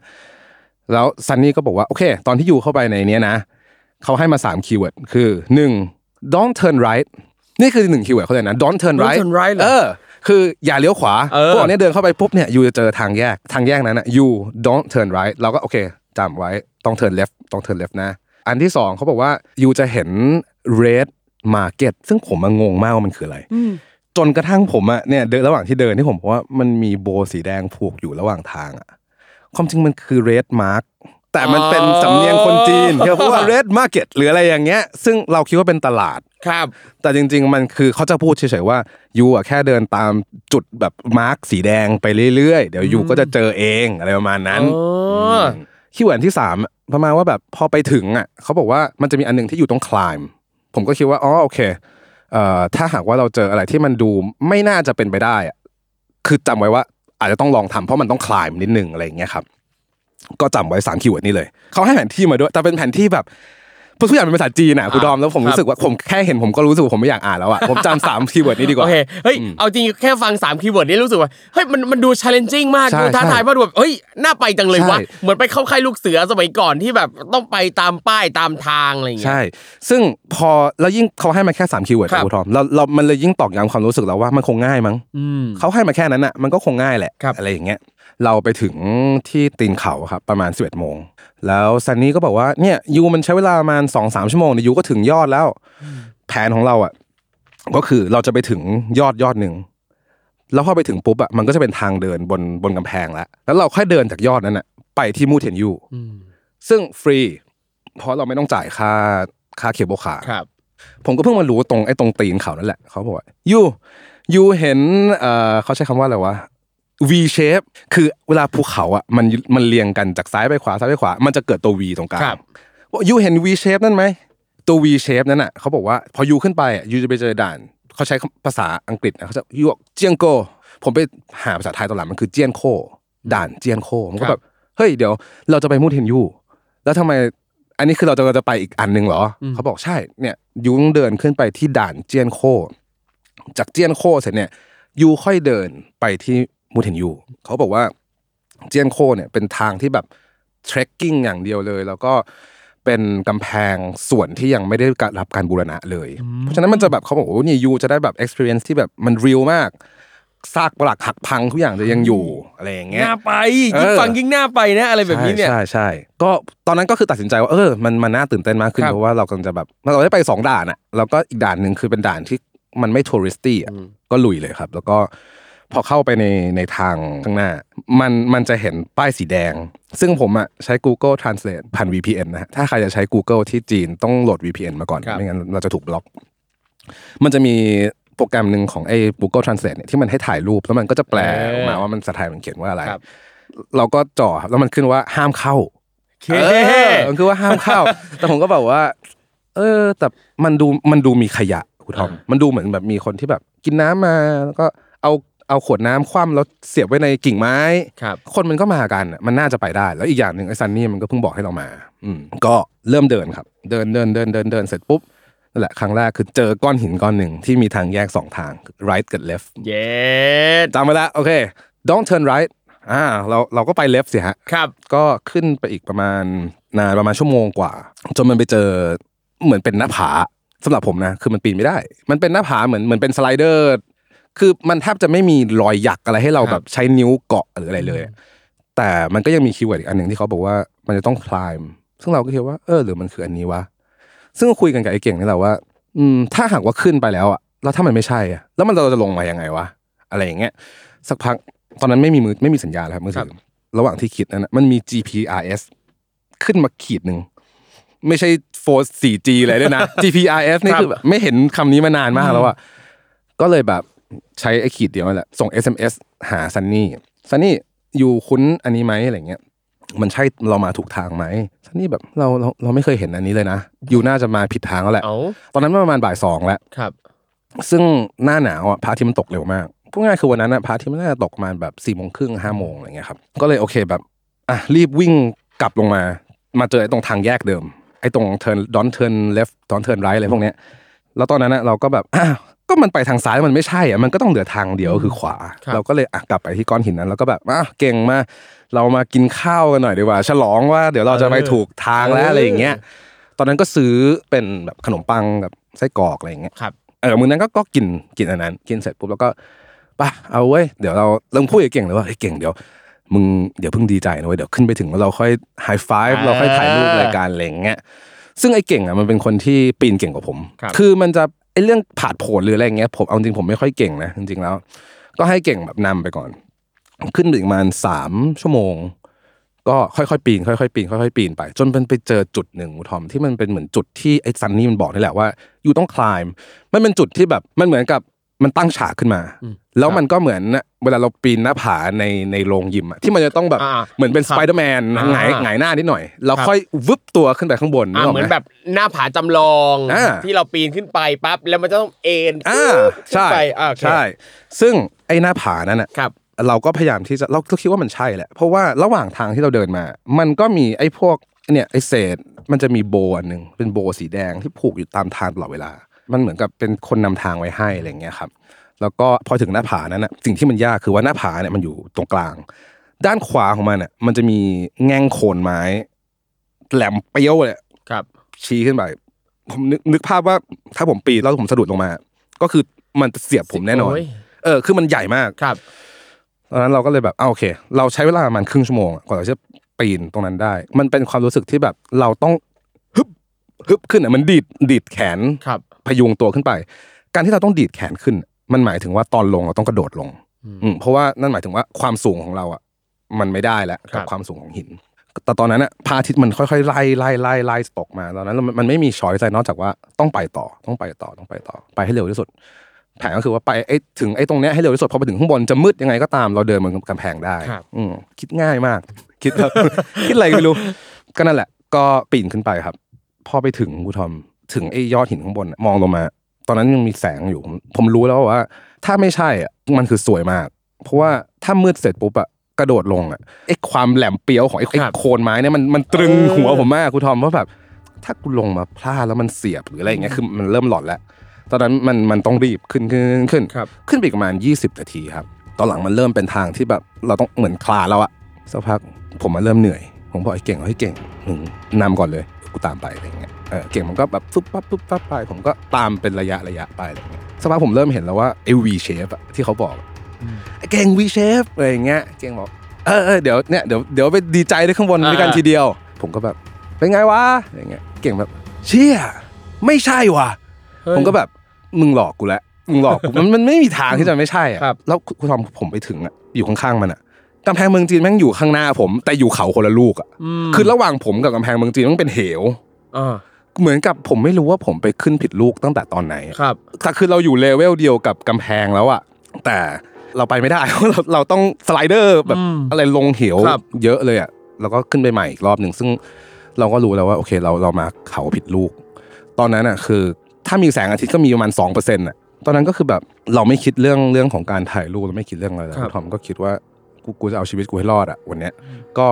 แล้วซันนี่ก็บอกว่าโอเค ตอนที่อยู่เข้าไปในเนี้ยนะเขาให้มาสาม keyword คือหนึ่ง don't turn right นี่คือหนึ่ง keyword เขาเลยนะ don't turn
Don't
right
turn right เหรอ
เออคืออย่าเลี้ยวขวา
เออ
พวกเนี้ยเดินเข้าไปปุ๊บเนี่ย you จะเจอทางแยกทางแยกนั้นนะ you don't turn right เราก็โอเคจำไว้ต้อง turn left ต้อง turn left นะ อันที่สองเขาบอกว่า you จะเห็น red market ซึ่งผมมางงมากว่ามันคืออะไร จนกระทั่งผมอะเนี่ยเดินระหว่างที่เดินที่ผมบอกว่ามันมีโบสีแดงผูกอยู่ระหว่างทางอะความจริงมันคือ red mark แต่มันเป็นสำเนียงคนจีนที่เขาพูดว่า red market หรืออะไรอย่างเงี้ย ซึ่งเราคิดว่าเป็นตลาด
ครับ
แต่จริง ๆ มันคือเขาจะพูดเฉยๆว่า you อะแค่เดินตามจุดแบบ mark สีแดงไปเรื่อยๆ เดี๋ยว you ก็จะเจอเองอะไรประมาณนั้น
อ๋อ
keyword ที่สามประมาณว่าแบบพอไปถึงอะเขาบอกว่ามันจะมีอันหนึ่งที่อยู่ตรง climb ผมก็คิดว่าอ๋อโอเคเอ่อ ถ้าหากว่าเราเจออะไรที่มันดูไม่น่าจะเป็นไปได้อะคือจำไว้ว่าอาจจะต้องลองทำเพราะมันต้อง climb นิดนึงอะไรอย่างเงี้ยครับก็จำไว้สาม keyword นี้เลยเขาให้แผนที่มาด้วยแต่เป็นแผนที่แบบ ทุกอย่างเป็นภาษาจีนอะคุณทอมแล้วผมรู้สึกว่าผมแค่เห็นผมก็รู้สึกว่าผมไม่อยากอ่านแล้วอะผมจำสาม keyword นี้ดีก
โอ
ว่าโอ
เคเฮ้ยเอาจริงแค่ฟัง3 keyword นี้รู้สึกว่าเฮ้ยมันมันดู challenging มาก
ใช่
ดูท้าทาย
ใช่
มากดูแบบเฮ้ยน่าไปจังเลยวะ
ใช่
เหมือนไปเข้าค่ายลูกเสือสมัยก่อนที่แบบต้องไปตามป้ายตามทางอะไรอย่างเงี้ย
ใช่ ซึ่งพอแล้วยิ่งเขาให้มาแค่3 keyword
ครับ
คุณทอมเราเรามันเลยยิ่งตอกย้ำความรู้สึกเราว่ามันคงง่ายมั้ง
อืม
เขาให้มาแค่นั้นอะมันก็คงง่ายแหละ
ครับ
อะไรอย่างเงี้ย เราไปถึงที่ตีนเขาครับประมาณ 11โมง แล้วซันนี่ก็บอกว่าเนี่ย you มันใช้เวลาประมาณสองสามชั่วโมงเนี่ย you ก็ถึงยอดแล้ว แผนของเราอะก็คือเราจะไปถึงยอดยอดหนึ่งแล้วพอไปถึงปุ๊บอะมันก็จะเป็นทางเดินบนบนกำแพงแล้ว แล้วเราค่อยเดินจากยอดนั้นอะไปที่มูเทนยูซึ่งฟรี เพราะเราไม่ต้องจ่ายค่าค่า cable car ครั
บ
ผมก็เพิ่งมารู้ตรงไอ้ตรงตีนเขานั่นแหละเขาบอกว่า youยูเห็นเอ่อเขาใช้คำว่าอะไรวะ V shape คือเวลาภูเขาอะมันมันเรียงกันจากซ้ายไปขวาซ้ายไปขวา มันจะเกิดตัว V ตรงกลาง
ครับ
บอกยูเห็น V shape นั่นไหมตัว V shape นั่นอะเขาบอกว่าพอยูขึ้นไปอะยูจะไปเจอด่านเขาใช้ภาษาอังกฤษนะเขาจะยูบอกเจียงโก ผมไปหาภาษาไทยตอนหลังมันคือเจียนโค ด่านเจียนโคผมก็แบบเฮ้ยเดี๋ยวเราจะไปมูเทนยูแล้วทำไมอันนี้คือเราจะจะไปอีกอันหนึ่งเหรออเขาบอกใช่เนี่ยyou ต้องเดินขึ้นไปที่ด่านเจียนโค จากเจียนโคเสร็จเนี่ย you ค่อยเดินไปที่ มูเทนยูเขาบอกว่าเจียนโคเนี่ยเป็นทางที่แบบ trekking อย่างเดียวเลย แล้วก็เป็นกำแพงส่วนที่ยังไม่ได้รับการบูรณะเลย เพราะฉะนั้นมันจะแบบเขาบอกว่าเนี่ย you จะได้แบบ experience ที่แบบมัน real มากซากปรักหักพังทุกอย่างจะยังอยู่อะไรอย่างเงี้ย
น่าไป
เออ
ยิ่งฟังยิ่งน่าไปนะอะไรแบบนี้เนี่ย
ใช่ใช่ใช่ก็ตอนนั้นก็คือตัดสินใจว่าเออมันมันน่าตื่นเต้นมากขึ้น
ครับ
เพราะว่าเรากำลังจะแบบเราได้ไปสองด่านอะแล้วก็อีกด่านหนึ่งคือเป็นด่านที่มันไม่ทัวริสตี้อะก็ลุยเลยครับ แล้วก็ พอเข้าไปในในทางข้างหน้า มันมันจะเห็นป้ายสีแดง ซึ่งผมอะใช้ Google Translate ผ่าน VPN นะฮะถ้าใครจะใช้ Google ที่จีนต้องโหลด VPN มาก่อน
ครับ
ไม่งั้นเราจะถูกบล็อก มันจะมีโปรแกรมหนึ่งของไอ้ Google Translate เนี่ยที่มันให้ถ่ายรูป แล้วมันก็จะแปลออกมาว่ามันภาษาไทยมันเขียนว่าอะไร
ครับ
เราก็จ่อครับแล้วมันขึ้นว่าห้ามเข้า
เค
เออมันคือว่าห้ามเข้า แต่ผมก็แบบว่า เออ แต่มันดูมันดูมีขยะคุณทอมมันดูเหมือนแบบมีคนที่แบบ กินน้ำมาแล้วก็เอา เอาขวดน้ำคว่ำแล้วเสียบไว้ในกิ่งไม้
ครับ
คนมันก็มากันอะมันน่าจะไปได้ แล้วอีกอย่างหนึ่งไอ้ซันนี่มันก็เพิ่งบอกให้เรามา อืมก็เริ่มเดินครับ เดินเดินเดินเดินเดินเสร็จปุ๊บนั่นแหละครั้งแรกคือเจอก้อนหินก้อนหนึ่งที่มีทางแยกสองทาง right กับ left
เย็ด
จำไว้แล้วโอเค don't turn right อ่าเราเราก็ไป left สิฮะ
ครับ
ก็ขึ้นไปอีกประมาณนานประมาณชั่วโมงกว่า จนมันไปเจอเหมือนเป็นหน้าผาสำหรับผมนะคือมันปีนไม่ได้ มันเป็นหน้าผาเหมือนเหมือนเป็น slider คือมันแทบจะไม่มีรอยหยักอะไรให้เรา
ครับ
แบบใช้นิ้วเกาะหรืออะไรเลย แต่มันก็ยังมี keyword อีกอันหนึ่งที่เขาบอกว่ามันจะต้อง climb ซึ่งเราก็คิดว่าเออหรือมันคืออันนี้วะซึ่งก็คุยกันกับไอ้เก่งนี่แหละว่า อืมถ้าหากว่าขึ้นไปแล้วอะแล้วถ้ามันไม่ใช่อะแล้วมันเราจะลงมายังไงวะอะไรอย่างเงี้ยสักพักตอนนั้นไม่มีมือไม่มีสัญญาณแล้วครับมือถือระหว่างที่คิดนั้นนะมันมี GPRS ขึ้นมาขีดหนึ่งไม่ใช่4 4G เลยด้วยนะ GPRS นี่
ครับ
คือแบบไม่เห็นคำนี้มานานมากแล้วอะก็เลยแบบ ใช้ไอ้ขีดเดียวนั่นแหละส่ง SMS หาซันนี่ซันนี่อยู่คุ้นอันนี้ไหมอะไรเงี้ยมันใช่เรามาถูกทางไหมซันนี่แบบเราเราเราไม่เคยเห็นอันนี้เลยนะอยู่น่าจะมาผิดทางแล้วแหละ
เอา
ตอนนั้นประมาณบ่ายสองแล้ว
ครับ
ซึ่งหน้าหนาวอะพระอาทิตย์มันตกเร็วมากพูดง่ายคือวันนั้นอะพระอาทิตย์มันน่าจะตกประมาณแบบสี่โมงครึ่งห้าโมงอะไรเงี้ยครับก็เลยโอเคแบบอะรีบวิ่งกลับลงมา มาเจอไอ้ตรงทางแยกเดิมไอ้ตรง turn don't turn left don't turn right อะไรพวกเนี้ยแล้วตอนนั้นอะเราก็แบบอ้าว ก็มันไปทางซ้ายมันไม่ใช่อะมันก็ต้องเหลือทางเดียวคือขวา
ครับ
เราก็เลยอะกลับไปที่ก้อนหินนั้นแล้วก็แบบอะเก่งมากเรามากินข้าวกันหน่อยดีกว่า ฉลองว่าเดี๋ยวเราจะไปถูกทางแล้วอะไรอย่างเงี้ยตอนนั้นก็ซื้อเป็นแบบขนมปังกับไส้กรอกอะไรอย่างเงี้ย
ครับ
เออมือนั้นก็ก็กินกินอันนั้น กินเสร็จปุ๊บแล้วก็ไป่ะเอาเว้ยเดี๋ยวเราเริ่มพูดกับเก่งเลยว่าเฮ้ยเก่งเดี๋ยวมึงเดี๋ยวเพิ่งดีใจนะเว้ยเดี๋ยวขึ้นไปถึงแล้วเราค่อยไฮไฟฟ์
อ่า
เราค่อยถ่ายรูปรายการอะไรอย่างเงี้ยซึ่งไอ้เก่งอะมันเป็นคนที่ปีนเก่งกว่าผม
ครับ
อมันจะไอ้ เรื่องผาดโผนหรืออะไรเงี้ยผมเอาจริงผมไม่ค่อยเก่งนะจริงๆแล้ว ก็ให้เก่งแบบนำไปก่อน ขึ้นไปอีกประมาณสามชั่วโมง ก็ค่อยๆปีนค่อยๆปีนค่อยๆปีนไป จนมันไปเจอจุดหนึ่งทอมที่มันเป็นเหมือนจุดที่ไอ้ซันนี่มันบอกนี่แหละว่า you ต้อง climb มันเป็นจุดที่แบบมันเหมือนกับ มันตั้งฉากขึ้นมา แล้วมันก็เหมือนน่ะเวลาเราปีนหน้าผาในในโรงยิมอะที่มันจะต้องแบบ
อ่า
เหมือนเป็นสไปเดอร์แมนครับ
อ่า
หงายหงายหน้านิดหน่อยแล้ว
ครับ
ค่อยวึบตัวขึ้นไปข้างบน
อ่า
นึกก
เหมือน
ไแบ
บหน้าผาจำลอง
อ่า
ที่เราปีนขึ้นไปปั๊บแล้วมันจะต้องเอ็น
อ่า
ขึ้น
ใช่
ไปอ่าโอเค
ใช่ ซึ่งไอ้หน้าผานั้นน่ะ
ครับ
เราก็พยายามที่จะเราก็คิดว่ามันใช่แหละเพราะว่าระหว่างทางที่เราเดินมา มันก็มีไอ้พวกเนี่ยไอ้เศษมันจะมีโบอันหนึ่งเป็นโบสีแดงที่ผูกอยู่ตามทางตลอดเวลา มันเหมือนกับเป็นคนนำทางไว้ให้อะไรอย่างเงี้ยครับแล้วก็พอถึงหน้าผานั้นน่ะสิ่งที่มันยากคือว่าหน้าผาเนี่ยมันอยู่ตรงกลาง ด้านขวาของมันน่ะมันจะมีแง่งโคนไม้ แหลมเปรี้ยวเลย
ครับ
ชี้ขึ้นไปผมนึกนึกภาพว่าถ้าผมปีนแล้วผมสะดุดลงมา ก็คือมันจะเสียบผมแน่นอน
โอ้ย
เออ คือมันใหญ่มาก
ครับ
ตอนนั้นเราก็เลยแบบอ่าโอเค เราใช้เวลาประมาณครึ่งชั่วโมงอะกว่าเราจะปีนตรงนั้นได้ มันเป็นความรู้สึกที่แบบเราต้องฮึบฮึบขึ้นอะมันดีดดีดแขน
ครับ
พยุงตัวขึ้นไป การที่เราต้องดีดแขนขึ้น มันหมายถึงว่าตอนลงเราต้องกระโดดลง อืมเพราะว่านั่นหมายถึงว่าความสูงของเราอะมันไม่ได้แล้วกับ
ครับ
ความสูงของหิน แต่ตอนนั้นอะพระอาทิตย์มันค่อยๆไล่ไล่ไล่ไล่ตกมาตอนนั้นมันมันไม่มีช้อยใจนอกจากว่าต้องไปต่อต้องไปต่อต้องไปต่อ ไปให้เร็วที่สุดแผนก็คือว่าไปไอ้ถึงไอ้ตรงเนี้ยให้เร็วที่สุดพอไปถึงข้างบนจะมืดยังไงก็ตามเราเดินบนกำแพงได้
ครับ
อืมคิดง่ายมาก คิดแบบคิดอะไรไม่รู้ ก็นั่นแหละ ก็ปีนขึ้นไปครับ พอไปถึงกูทอม ถึงไอ้ยอดหินข้างบนน่ะมองลงมา ตอนนั้นยังมีแสงอยู่ผมผมรู้แล้วว่า ถ้าไม่ใช่อะมันคือสวยมาก เพราะว่าถ้ามืดเสร็จปุ๊บอะกระโดดลงอะไอ้ความแหลมเปรี้ยวของไอ้ไอ้
ครับ
โคนไม้เนี่ยมันมันตรึง
เออ
หัวผมมากกูทอมว่าแบบถ้ากูลงมาพลาดแล้วมันเสียบหรืออะไรอย่างเงี้ยคือมันเริ่มหลอนแล้วตอนนั้นมันมันต้องรีบขึ้นขึ้นขึ้นขึ้น
ครับ
ขึ้นไปอีกประมาณ 20 นาทีครับ ตอนหลังมันเริ่มเป็นทางที่แบบเราต้องเหมือนคลานแล้วอะสักพักผมมาเริ่มเหนื่อย ผมบอกไอ้เก่งเฮ้ยเก่งมึงนำก่อนเลยเดี๋ยวกูตามไปอะไรเงี้ย เออเก่งมันก็แบบฟึบปั๊บฟึบปั๊บไป ผมก็ตามเป็นระยะระยะไปอะไรเงี้ยสักพักผมเริ่มเห็นแล้วว่าไอ้ V shape อะที่เขาบอกอะไอ้เก่ง V shape อะไรอย่างเงี้ยเก่งบอกเออเออเดี๋ยวเนี่ยเดี๋ยวเดี๋ยวไปดีใจด้วยข้างบนด้วยกัน
อ่า
ทีเดียว ผมก็แบบเป็นไงวะอะไรเงี้ยเก่งแบบเชี่ยไม่ใช่ว่ะผมก็แบบมึงหลอกกูแล้วมึงหลอกกูมันมันไม่มีทางที่จะไม่ใช่อะ
ครับ
แล้วคุณทอมผมไปถึงอะอยู่ข้างๆมันอะกำแพงเมืองจีนแม่งอยู่ข้างหน้าผม แต่อยู่เขาคนละลูกอะคือระหว่างผมกับกำแพงเมืองจีนมันเป็นเหว
อ่า
เหมือนกับผมไม่รู้ว่าผมไปขึ้นผิดลูกตั้งแต่ตอนไหนอะ
ครับ
แต่คือเราอยู่เลเวลเดียวกับกำแพงแล้วอะแต่เราไปไม่ได้เพราะเราเราต้อง slider แบบ
อืม
อะไรลงเหว
ครับ
เยอะเลยอะแล้วก็ขึ้นไปใหม่อีกรอบหนึ่งซึ่งเราก็รู้แล้วว่าโอเคเราเรามาเขาผิดลูก ตอนนั้นอะคือ ถ้ามีแสงอาทิตย์ก็มีประมาณสองเปอร์เซ็นต์อะตอนนั้นก็คือแบบเราไม่คิดเรื่องเรื่องของการถ่ายรูปเราไม่คิดเรื่องอะไรเลย
ครับ
ทอมก็คิดว่ากูกูจะเอาชีวิตกูให้รอดอะวันเนี้ยก็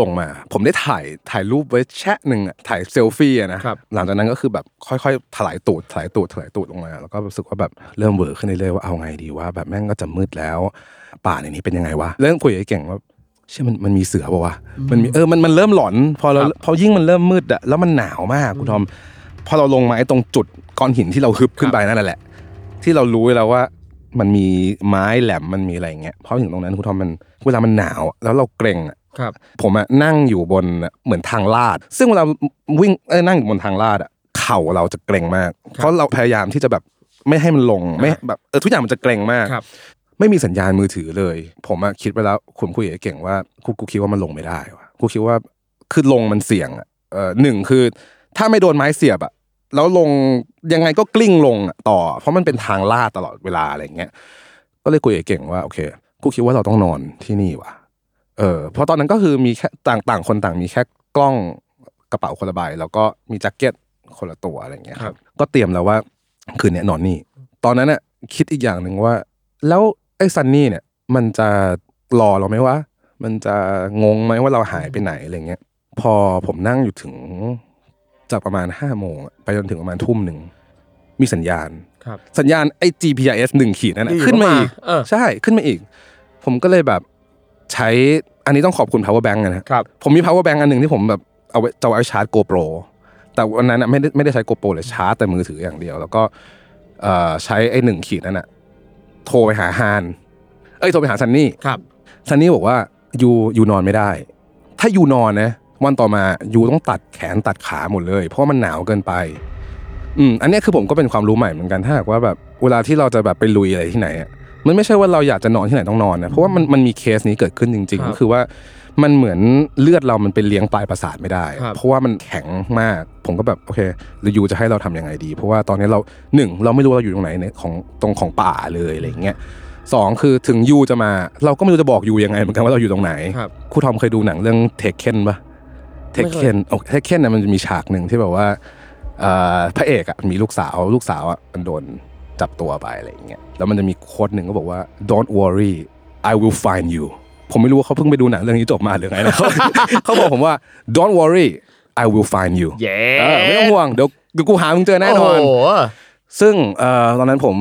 ลงมา ผมได้ถ่ายถ่ายรูปไว้แชะหนึ่งอะถ่ายเซลฟี่อะนะครับหลังจากนั้นก็คือแบบค่อยๆถลายตูดถลายตูดถลายตูดลงมา แล้วก็รู้สึกว่าแบบเริ่มเวอร์ขึ้นเรื่อยๆว่าเอาไงดีว่า แบบแม่งก็จะมืดแล้ว ป่าในนี้เป็นยังไงวะเริ่มคุยกับไอ้เก่งว่าเชื่อมันมันมีเสือป่าวะมันมีเออมันมันเริ่มหลอน พอเรา
ครับ
พอยิ่งมันเริ่มมืดอะแล้วมันหนาวมากคุณทอมพอเราลงมาไอ้ตรงจุดก้อนหินที่เราฮึบขึ้นไปนั่นแหละ ที่เรารู้แล้วว่ามันมีไม้แหลมมันมีอะไรอย่างเงี้ยเพราะถึงตรงนั้นคุณทอมมันเวลามันหนาวอะแล้วเราเกรงอะ
ครับ
ผมอะนั่งอยู่บนเหมือนทางลาด ซึ่งเวลาวิ่งเอ้ยนั่งอยู่บนทางลาดอะเข่าเราจะเกรงมาก เพราะเราพยายามที่จะแบบไม่ให้มันลงไม่แบบเออทุกอย่างมันจะเกรงมาก
ครับ
ไม่มีสัญญาณมือถือเลย ผมอะคิดไปแล้วคุณคุยกับไอ้เก่งว่ากูกูคิดว่ามันลงไม่ได้วะกูคิดว่าคือลงมันเสี่ยงอะเออหนึ่งคือ ถ้าไม่โดนไม้เสียบอะแล้วลงยังไงก็กลิ้งลงอะต่อ เพราะมันเป็นทางลาดตลอดเวลาอะไรอย่างเงี้ยก็เลยคุยกับไอ้เก่งว่าโอเคกูคิดว่าเราต้องนอนที่นี่ว่ะ เออเพราะตอนนั้นก็คือมีแค่ต่างต่างคนต่างมีแค่กล้องกระเป๋าคนละใบแล้วก็มีแจ็คเก็ตคนละตัวอะไรอย่างเงี้ยครับ ก็เตรียมแล้วว่าคืนเนี้ยนอนนี่ ตอนนั้นน่ะคิดอีกอย่างหนึ่งว่า แล้วไอ้ซันนี่เนี่ย มันจะรอเราไหมวะมันจะงงไหมว่าเราหายไปไหนอะไรเงี้ย พอผมนั่งอยู่ถึงจากประมาณห้าโมงอะไปจนถึงประมาณทุ่มหนึ่งมีสัญญาณ
ครับ
สัญญาณไอ้ GPS หนึ่งขีดนั่น
ดี
นะขึ้นมาอีก
เออ
ใช่ขึ้นมาอีก ผมก็เลยแบบ ใช้อันนี้ต้องขอบคุณ power bank นะครับผมมี power bank อันหนึ่งที่ผมแบบเอาไว้จะเอาไว้ชาร์จ GoPro แต่วันนั้นอะไม่ได้ไม่ได้ใช้ GoPro เลยชาร์จแต่มือถืออย่างเดียว แล้วก็เอ่อใช้ไอ้หนึ่งขีดนั่นอะโทรไปหาฮานเอ้ยโทรไปหาซันนี่
ครับ
ซันนี่บอกว่ายูยูนอนไม่ได้ ถ้ายูนอนนะวันต่อมายูต้องตัดแขนตัดขาหมดเลย เพราะว่ามันหนาวเกินไปอืมอันเนี้ยคือผมก็เป็นความรู้ใหม่เหมือนกันถ้าหากว่าแบบเวลาที่เราจะแบบไปลุยอะไรที่ไหนอะ มันไม่ใช่ว่าเราอยากจะนอนที่ไหนต้องนอนนะเพราะว่ามันมันมีเคสนี้เกิดขึ้นจริง
ครับ
ๆก็คือว่ามันเหมือนเลือดเรามันไปเลี้ยงปลายประสาทไม่ได้
ครับ
เพราะว่ามันแข็งมาก ผมก็แบบโอเคแล้ว you จะให้เราทำยังไงดี เพราะว่าตอนนี้เราหนึ่งเราไม่รู้เราอยู่ตรงไหนในของตรงของป่าเลยอะไรอย่างเงี้ยสองคือถึง you จะมา เราก็ไม่รู้จะบอก you ยังไงเหมือนกันว่าเราอยู่ตรงไหน
ครับ
ครูทอมเคยดูหนังเรื่อง Taken ปะ Taken
ไม่
เค
ย
โอ้ Taken น่ะมันจะมีฉากหนึ่งที่แบบว่าเอ่อพระเอกอะมีลูกสาวลูกสาวอะมันโดน จับตัวไปอะไรอย่างเงี้ยแล้วมันจะมีโค้ดหนึ่งก็บอกว่า don't worry I will find you ผมไม่รู้ว่าเขาเพิ่งไปดูหนังเรื่องนี้จบมาหรือไงนะเขาเขาบอกผมว่า don't worry I will find you
เย้
เออไม่ต้องห่วงเดี๋ยวเดี๋ยวกูหามึงเจอแน่นอน
โโห
ซึ่งเอ่อตอนนั้นผม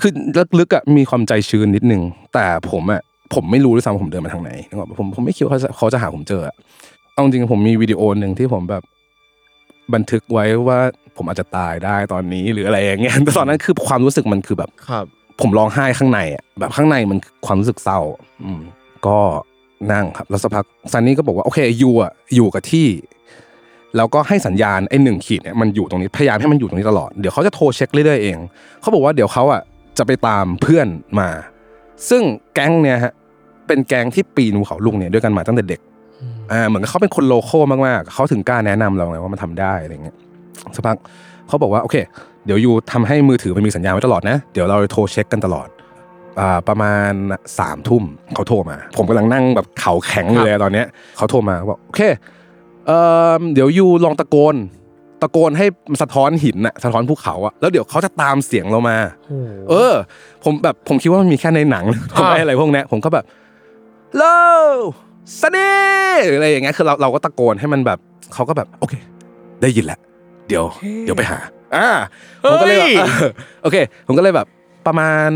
คือลึกๆอะมีความใจชื้นนิดนึง แต่ผมอะผมไม่รู้ด้วยซ้ำว่าผมเดินมาทางไหนนึกออกปะผมผมไม่คิดว่าเขาจะเขาจะหาผมเจออะเอาจริงๆผมมีวิดีโอหนึ่งที่ผมแบบ บันทึกไว้ว่าผมอาจจะตายได้ตอนนี้หรืออะไรอย่างเงี้ยแต่ตอนนั้นคือความรู้สึกมันคือแบบ
ครับ
ผมร้องไห้ข้างในอะแบบข้างในมันคือความรู้สึกเศร้า อืม ก็นั่งครับแล้วสักพักซันนี่ก็บอกว่าโอเคยูอะอยู่กับที่แล้วก็ให้สัญญาณไอ้หนึ่งขีดเนี่ยมันอยู่ตรงนี้พยายามให้มันอยู่ตรงนี้ตลอดเดี๋ยวเขาจะโทรเช็คเรื่อยๆเองเขาบอกว่าเดี๋ยวเขาอะจะไปตามเพื่อนมา ซึ่งแก๊งเนี่ยฮะเป็นแก๊งที่ปีนภูเขาลุงเนี่ยด้วยกันมาตั้งแต่เด็ก อ่าเหมือนกับเขาเป็นคนโลโก้มากๆเขาถึงกล้าแนะนำเราไงว่ามันทำได้อะไรเงี้ยสักพักเขาบอกว่าโอเค เดี๋ยวยูทำให้มือถือมันมีสัญญาณไว้ตลอดนะ เดี๋ยวเราจะโทรเช็คกันตลอดอ่าประมาณสามทุ่มเขาโทรมา ผมกำลังนั่งแบบเข่าแข็งอยู่เลยอะตอนเนี้ยเขาโทรมาบอกโอเคเอ่อเดี๋ยวยูลองตะโกนตะโกนให้มันสะท้อนหินน่ะสะท้อนภูเขาอะแล้วเดี๋ยวเขาจะตามเสียงเรามา เออ ผมแบบผมคิดว่ามันมีแค่ในหนังผมไม่อะไรพวกเนี้ยผมก็แบบโลสนีหรืออะไรอย่างเงี้ยคือเราเราก็ตะโกนให้มันแบบเขาก็แบบโอเค ได้ยินแหละ เดี๋ยว เดี๋ยวไปหาอ่าผมก็เลยแบบ
เฮ้ย
เออโอเค ผมก็เลยแบบ ประมาณ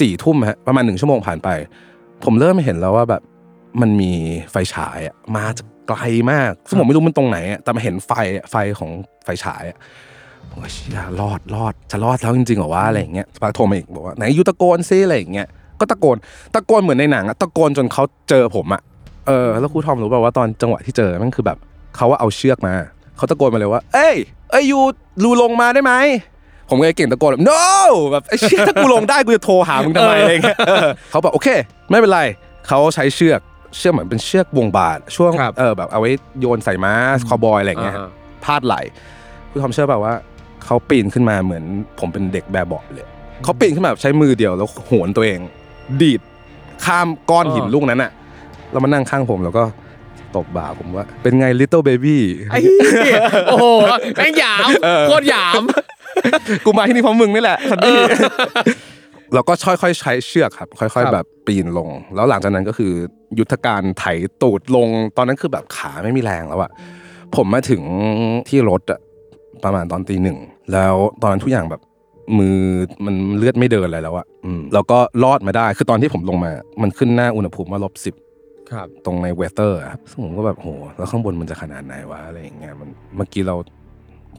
สี่ทุ่มฮะประมาณหนึ่งชั่วโมงผ่านไป ผมเริ่มเห็นแล้วว่าแบบมันมีไฟฉายอะมาจากไกลมากซึ่งผมไม่รู้มันตรงไหนอะแต่มาเห็นไฟอะไฟของไฟฉายอะผมก็เชียรอดรอดจะรอดแล้วจริงๆเหรอวะอะไรอย่างเงี้ยสักพักโทรมาอีกบอกว่าไหนยูตะโกนซิอะไรอย่างเงี้ยก็ตะโกนตะโกนเหมือนในหนังอะตะโกนจนเขาเจอผมอะ เออแล้วครูทอมรู้ป่าวว่าตอนจังหวะที่เจอมันคือแบบเขาว่าเอาเชือกมาเขาตะโกนมาเลยว่า เอ้ยเอ้ยยูรูลงมาได้ไหมผมก็เลยเก่งตะโกนแบบ no แบบไอ้เชี่ยถ้ากูลงได้กูจะโทรหามึงทำไมอะไรเงี้ยเออเขาบอกโอเค ไม่เป็นไรเขาใช้เชือกเชือกเหมือนเป็นเชือกวงบาทช่วง
ครับ
เออแบบเอาไว้โยนใส่ม้าคอบอยอะไรเงี้ย
อ่า
พาดไหลคุณทอมเชื่อเปล่าว่าเขาปีนขึ้นมาเหมือนผมเป็นเด็กแบบเบาะเลยเขาปีนขึ้นมาแบบใช้มือเดียวแล้วโหนตัวเอง ดีดข้ามก้อนหินลูกนั้นอะ แล้วมานั่งข้างผมแล้วก็ตบบ่าผมว่า เป็นไง little baby
ไอ้เหี้ยโอ้โหแม่งหยามโคตรหยาม
กูมาที่นี่เพราะมึงนี่แหละซันนี่เราก็ค่อยๆใช้เชือกครับ ค่อย
ครับ
ๆแบบปีนลง แล้วหลังจากนั้นก็คือยุทธการไถตูดลง ตอนนั้นคือแบบขาไม่มีแรงแล้วอะผมมาถึงที่รถอะประมาณตอนตีหนึ่ง แล้วตอนนั้นทุกอย่างแบบมือมันเลือดไม่เดินอะไรแล้วอะอืมแล้วก็รอดมาได้ คือตอนที่ผมลงมา มันขึ้นหน้าอุณหภูมิว่าลบสิบ
ครับ
ตรงในเวเตอร์ครับซึ่งผมก็แบบโหแล้วข้างบนมันจะขนาดไหนวะอะไรอย่างเงี้ยมันเมื่อกี้เรา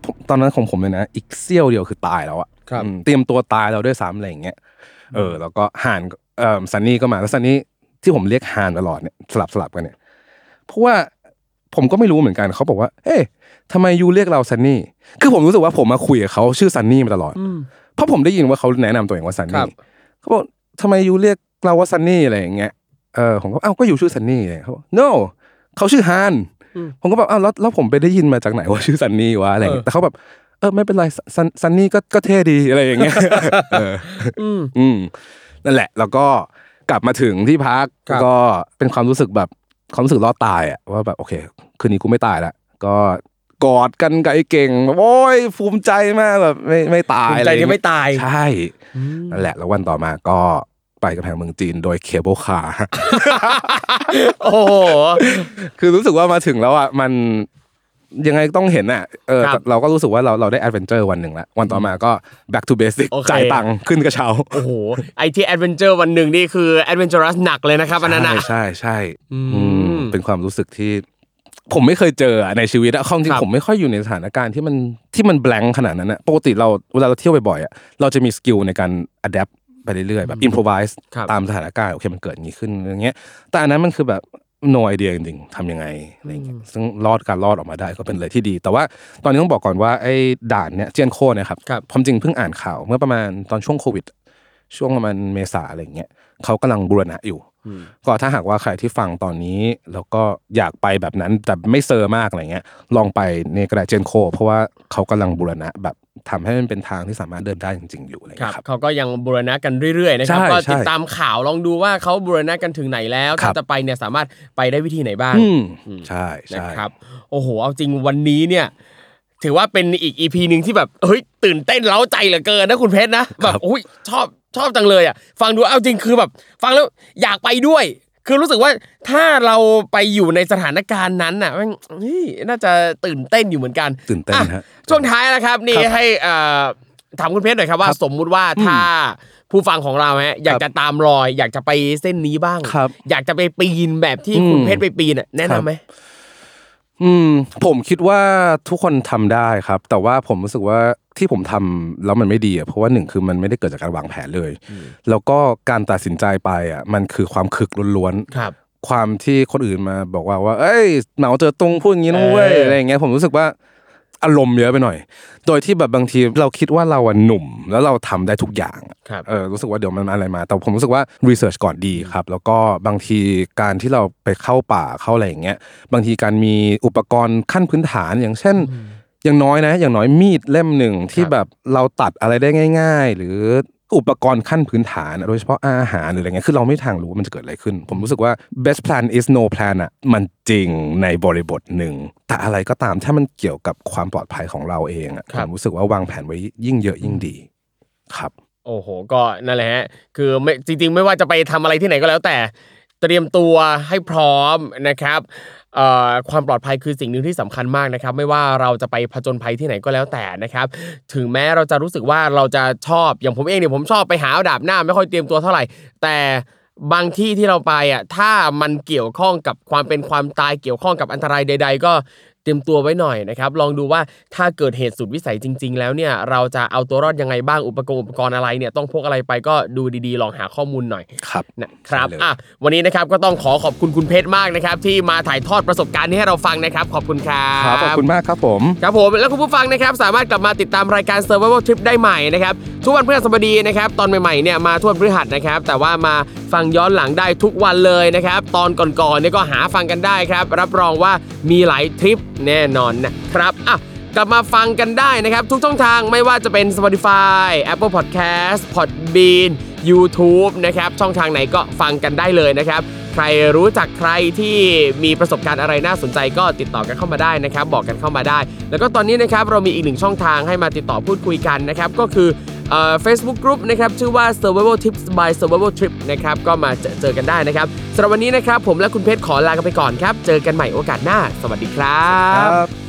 ผมตอนนั้นของผมเลยนะ อีกเสี้ยวเดียวคือตายแล้วอะ
ครับ
อืมเตรียมตัวตายเราด้วยซ้ำอะไรอย่างเงี้ยเออ แล้วก็ฮานเอ่อซันนี่ก็มาแล้วซันนี่ที่ผมเรียกฮานตลอดเนี่ยสลับสลับกันเนี่ยเพราะว่าผมก็ไม่รู้เหมือนกันเขาบอกว่า เอ๊ะทำไม you เรียกเราซันนี่คือผมรู้สึกว่าผมมาคุยกับเขาชื่อซันนี่มาตลอดเพราะผมได้ยินว่าเขาแนะนำตัวเองว่าซันนี่
ครับ
เขาบอกทำไม you เรียกเราว่าซันนี่อะไรอย่างเงี้ย เออผมก็เอ้าก็ you ชื่อซันนี่เลยเขาบอก no เขาชื่อฮานผมก็แบบอ้าวแล้วแล้วผมไปได้ยินมาจากไหนว่าชื่อซันนี่วะอะไรอย่างเงี้ยแต่เขาแบบเออไม่เป็นไรซันซันนี่ก็ก็เท่ดีอะไรอย่างเงี้ยเออออืมนั่นแหละ แล้วก็กลับมาถึงที่พัก
ครับ
ก็เป็นความรู้สึกแบบความรู้สึกรอดตายอะว่าแบบโอเค คืนนี้กูไม่ตายละก็กอดกันกับไอ้เก่งแบบโอ้ยภูมิใจมากแบบไม่ไม่ตาย
ภูมิใจที่ไม่ตาย
ใช่นั่นแหละ แล้ววันต่อมาก็ ไปกับแพงเมืองจีนโดย cable car
โอ้โห
คือรู้สึกว่ามาถึงแล้วอะมันยังไงต้องเห็นอะเออ
ครับ
เราก็รู้สึกว่าเราเราได้ adventure วันหนึ่งแล้ววันต่อมาก็ back to basic
โอเค
จ่ายตังค์ขึ้นกระเช้า
โอ้โหไอ้ที่ adventure วันหนึ่งนี่คือ adventurous หนักเลยนะครับอันนั้นนะ
ใช่ใช่ใช่
อืม
อืมเป็นความรู้สึกที่ ผมไม่เคยเจออะในชีวิตอะความจริ
ครับ
ผมไม่ค่อยอยู่ในสถานการณ์ที่มันที่มันแบบขนาดนั้นอะปกติเราเวลาเราเที่ยวบ่อยๆอะเราจะมี skill ในการ adapt ไปเรื่อยๆแบบอินพ o ไวส์
ครับ
ตามสถานการณ์โอเคมันเกิดอย่างนี้ขึ้นอย่างเงี้ย แต่อันนั้นมันคือแบบ no idea จริงๆทำยังไงอะไรเงี้ยซึ่งรอดการรอดออกมาได้ก็เป็นเลยที่ดี แต่ว่าตอนนี้ต้องบอกก่อนว่าไอ้ด่านเนี้ยเจียนโคเนี่ยครับ
ครับ
ความจริงเพิ่งอ่านข่าวเมื่อประมาณตอนช่วงโควิด ช่วงประมาณเมษาอะไรเงี้ยเขากำลังบูรณะอยู่ก็ถ้าหากว่าใครที่ฟังตอนนี้ แล้วก็อยากไปแบบนั้นแต่ไม่เซอร์มากอะไรเงี้ย ลองไปในกระดาษเจนโค เพราะว่าเขากำลังบูรณะแบบ ทำให้มันเป็นทางที่สามารถเดินได้จริง ๆ อยู่อะไร
ครับ
เงี้ยครับ
เขาก็ยังบูรณะกันเรื่อยๆนะครับ
ใช่
ก็
ใช่
ติดตามข่าวลองดูว่าเขาบูรณะกันถึงไหนแล้ว
ครั
ถ้า
บ
จะไปเนี่ยสามารถไปได้วิธีไหนบ้าง
อืมใช่
นะ
ใช่
ครับโอ้โหเอาจริงวันนี้เนี่ยถือว่าเป็นอีกอีพีหนึ่งที่แบบเฮ้ยตื่นเต้นเล้าใจเหลือเกินนะคุณเพชรนะแบบอุ้ยชอบชอบจังเลยอะฟังดูเอาจริงคือแบบ ฟังแล้วอยากไปด้วย คือรู้สึกว่าถ้าเราไปอยู่ในสถานการณ์นั้นน่ะแม่งเฮ้ยน่าจะตื่นเต้นอยู่เหมือนกัน
ตื่นเต้น
อะ
ฮะ
ช่วงท้ายนะครับ นี่
ครับ
ให้เอ่อถามคุณเพชรหน่อยครับว่า
ครับ
สมมุติว่าถ้าผู้ฟังของเราฮะอยาก
ครับ
จะตามรอย อยากจะไปเส้นนี้บ้าง
ครับ
อยากจะไปปีนแบบที่
อืม
คุณเพชรไปปีนน่ะแนะ
ครั
นำ
บ
ไหม
อืมผมคิดว่าทุกคนทำได้ครับ แต่ว่าผมรู้สึกว่าที่ผมทำแล้วมันไม่ดีอะเพราะว่าหนึ่งคือมันไม่ได้เกิดจากการวางแผนเลย แล้วก็การตัดสินใจไปอะมันคือความคึกล้วนๆ
ครับ
ความที่คนอื่นมาบอกว่าว่า เอ้ยเหมาเจอตรงพูดอย่างนี้นะเว้ย
เอออ
อะไรอย่างเงี้ยผมรู้สึกว่า อารมณ์เยอะไปหน่อย โดยที่แบบบางทีเราคิดว่าเราอะหนุ่ม แล้วเราทำได้ทุกอย่าง
ครับ
เออรู้สึกว่าเดี๋ยวมันอะไรมา แต่ผมรู้สึกว่ารีเสิร์ชก่อนดีครับ แล้วก็บางทีการที่เราไปเข้าป่าเข้าอะไรอย่างเงี้ยบางทีการมีอุปกรณ์ขั้นพื้นฐานอย่างเช่นอย่างน้อยนะ อย่างน้อยมีดเล่มหนึ่งที่แบบเราตัดอะไรได้ง่าย ๆ หรือ อุปกรณ์ขั้นพื้นฐานอะโดยเฉพาะอาหารหรืออะไรเงี้ยคือเราไม่มีทางรู้ว่ามันจะเกิดอะไรขึ้น ผมรู้สึกว่า best plan is no plan อะมันจริงในบริบทหนึ่งแต่อะไรก็ตามถ้ามันเกี่ยวกับความปลอดภัยของเราเองอะ
ครั
ผ
บ
มรู้สึกว่าวางแผนไว้ยิ่งเยอะยิ่งดีครับ
โอ้โห ก็นั่นแหละฮะคือไม่จริง ๆ ไม่ว่าจะไปทำอะไรที่ไหนก็แล้วแต่ เตรียมตัวให้พร้อมนะครับความปลอดภัยคือสิ่งหนึ่งที่สำคัญมากนะครับ ไม่ว่าเราจะไปผจญภัยที่ไหนก็แล้วแต่นะครับ ถึงแม้เราจะรู้สึกว่าเราจะชอบอย่างผมเองเนี่ยผมชอบไปหาอาดาบหน้า ไม่ค่อยเตรียมตัวเท่าไหร่ แต่บางที่ที่เราไปอะถ้ามันเกี่ยวข้องกับความเป็นความตายเกี่ยวข้องกับอันตรายใด ๆ ก็ เตรียมตัวไว้หน่อยนะครับ ลองดูว่าถ้าเกิดเหตุสุดวิสัยจริง ๆ แล้วเนี่ยเราจะเอาตัวรอดยังไงบ้างอุปกรณ์อุปกรณ์อะไรเนี่ยต้องพกอะไรไปก็ดูดีๆ ลองหาข้อมูลหน่อย
ครับ
นะครับ
ใช่เลย
อะวันนี้นะครับก็ต้องขอขอบคุณคุณเพชรมากนะครับ ที่มาถ่ายทอดประสบการณ์นี้ให้เราฟังนะครับ ขอบคุณครับ
ครับขอบคุณมากครับผม
ครับผมแล้วคุณผู้ฟังนะครับ สามารถกลับมาติดตามรายการ Survival Trip ได้ใหม่นะครับทุกวันพฤหัสบดีนะครับตอนใหม่ๆเนี่ยมาทุกวันพฤหัสนะครับ แต่ว่ามาฟังย้อนหลังได้ทุกวันเลยนะครับ ตอนก่อนๆเนี่ยก็หาฟังกันได้ครับ รับรองว่ามีหลายทริปแน่นอนนะครับอะกลับมาฟังกันได้นะครับ ทุกช่องทางไม่ว่าจะเป็น Spotify Apple Podcast Podbean YouTube นะครับ ช่องทางไหนก็ฟังกันได้เลยนะครับ ใครรู้จักใครที่มีประสบการณ์อะไรน่าสนใจก็ติดต่อกันเข้ามาได้นะครับ บอกกันเข้ามาได้ แล้วก็ตอนนี้นะครับเรามีอีกหนึ่งช่องทางให้มาติดต่อพูดคุยกันนะครับก็คือเฟซบุ๊กกลุ่มนะครับชื่อว่า survival tips by survival trip นะครับก็มาเจอเจอกันได้นะครับสำหรับวันนี้นะครับผมและคุณเพชรขอลากันไปก่อนครับ เจอกันใหม่โอกาสหน้า สวัสดีครับ
ครับ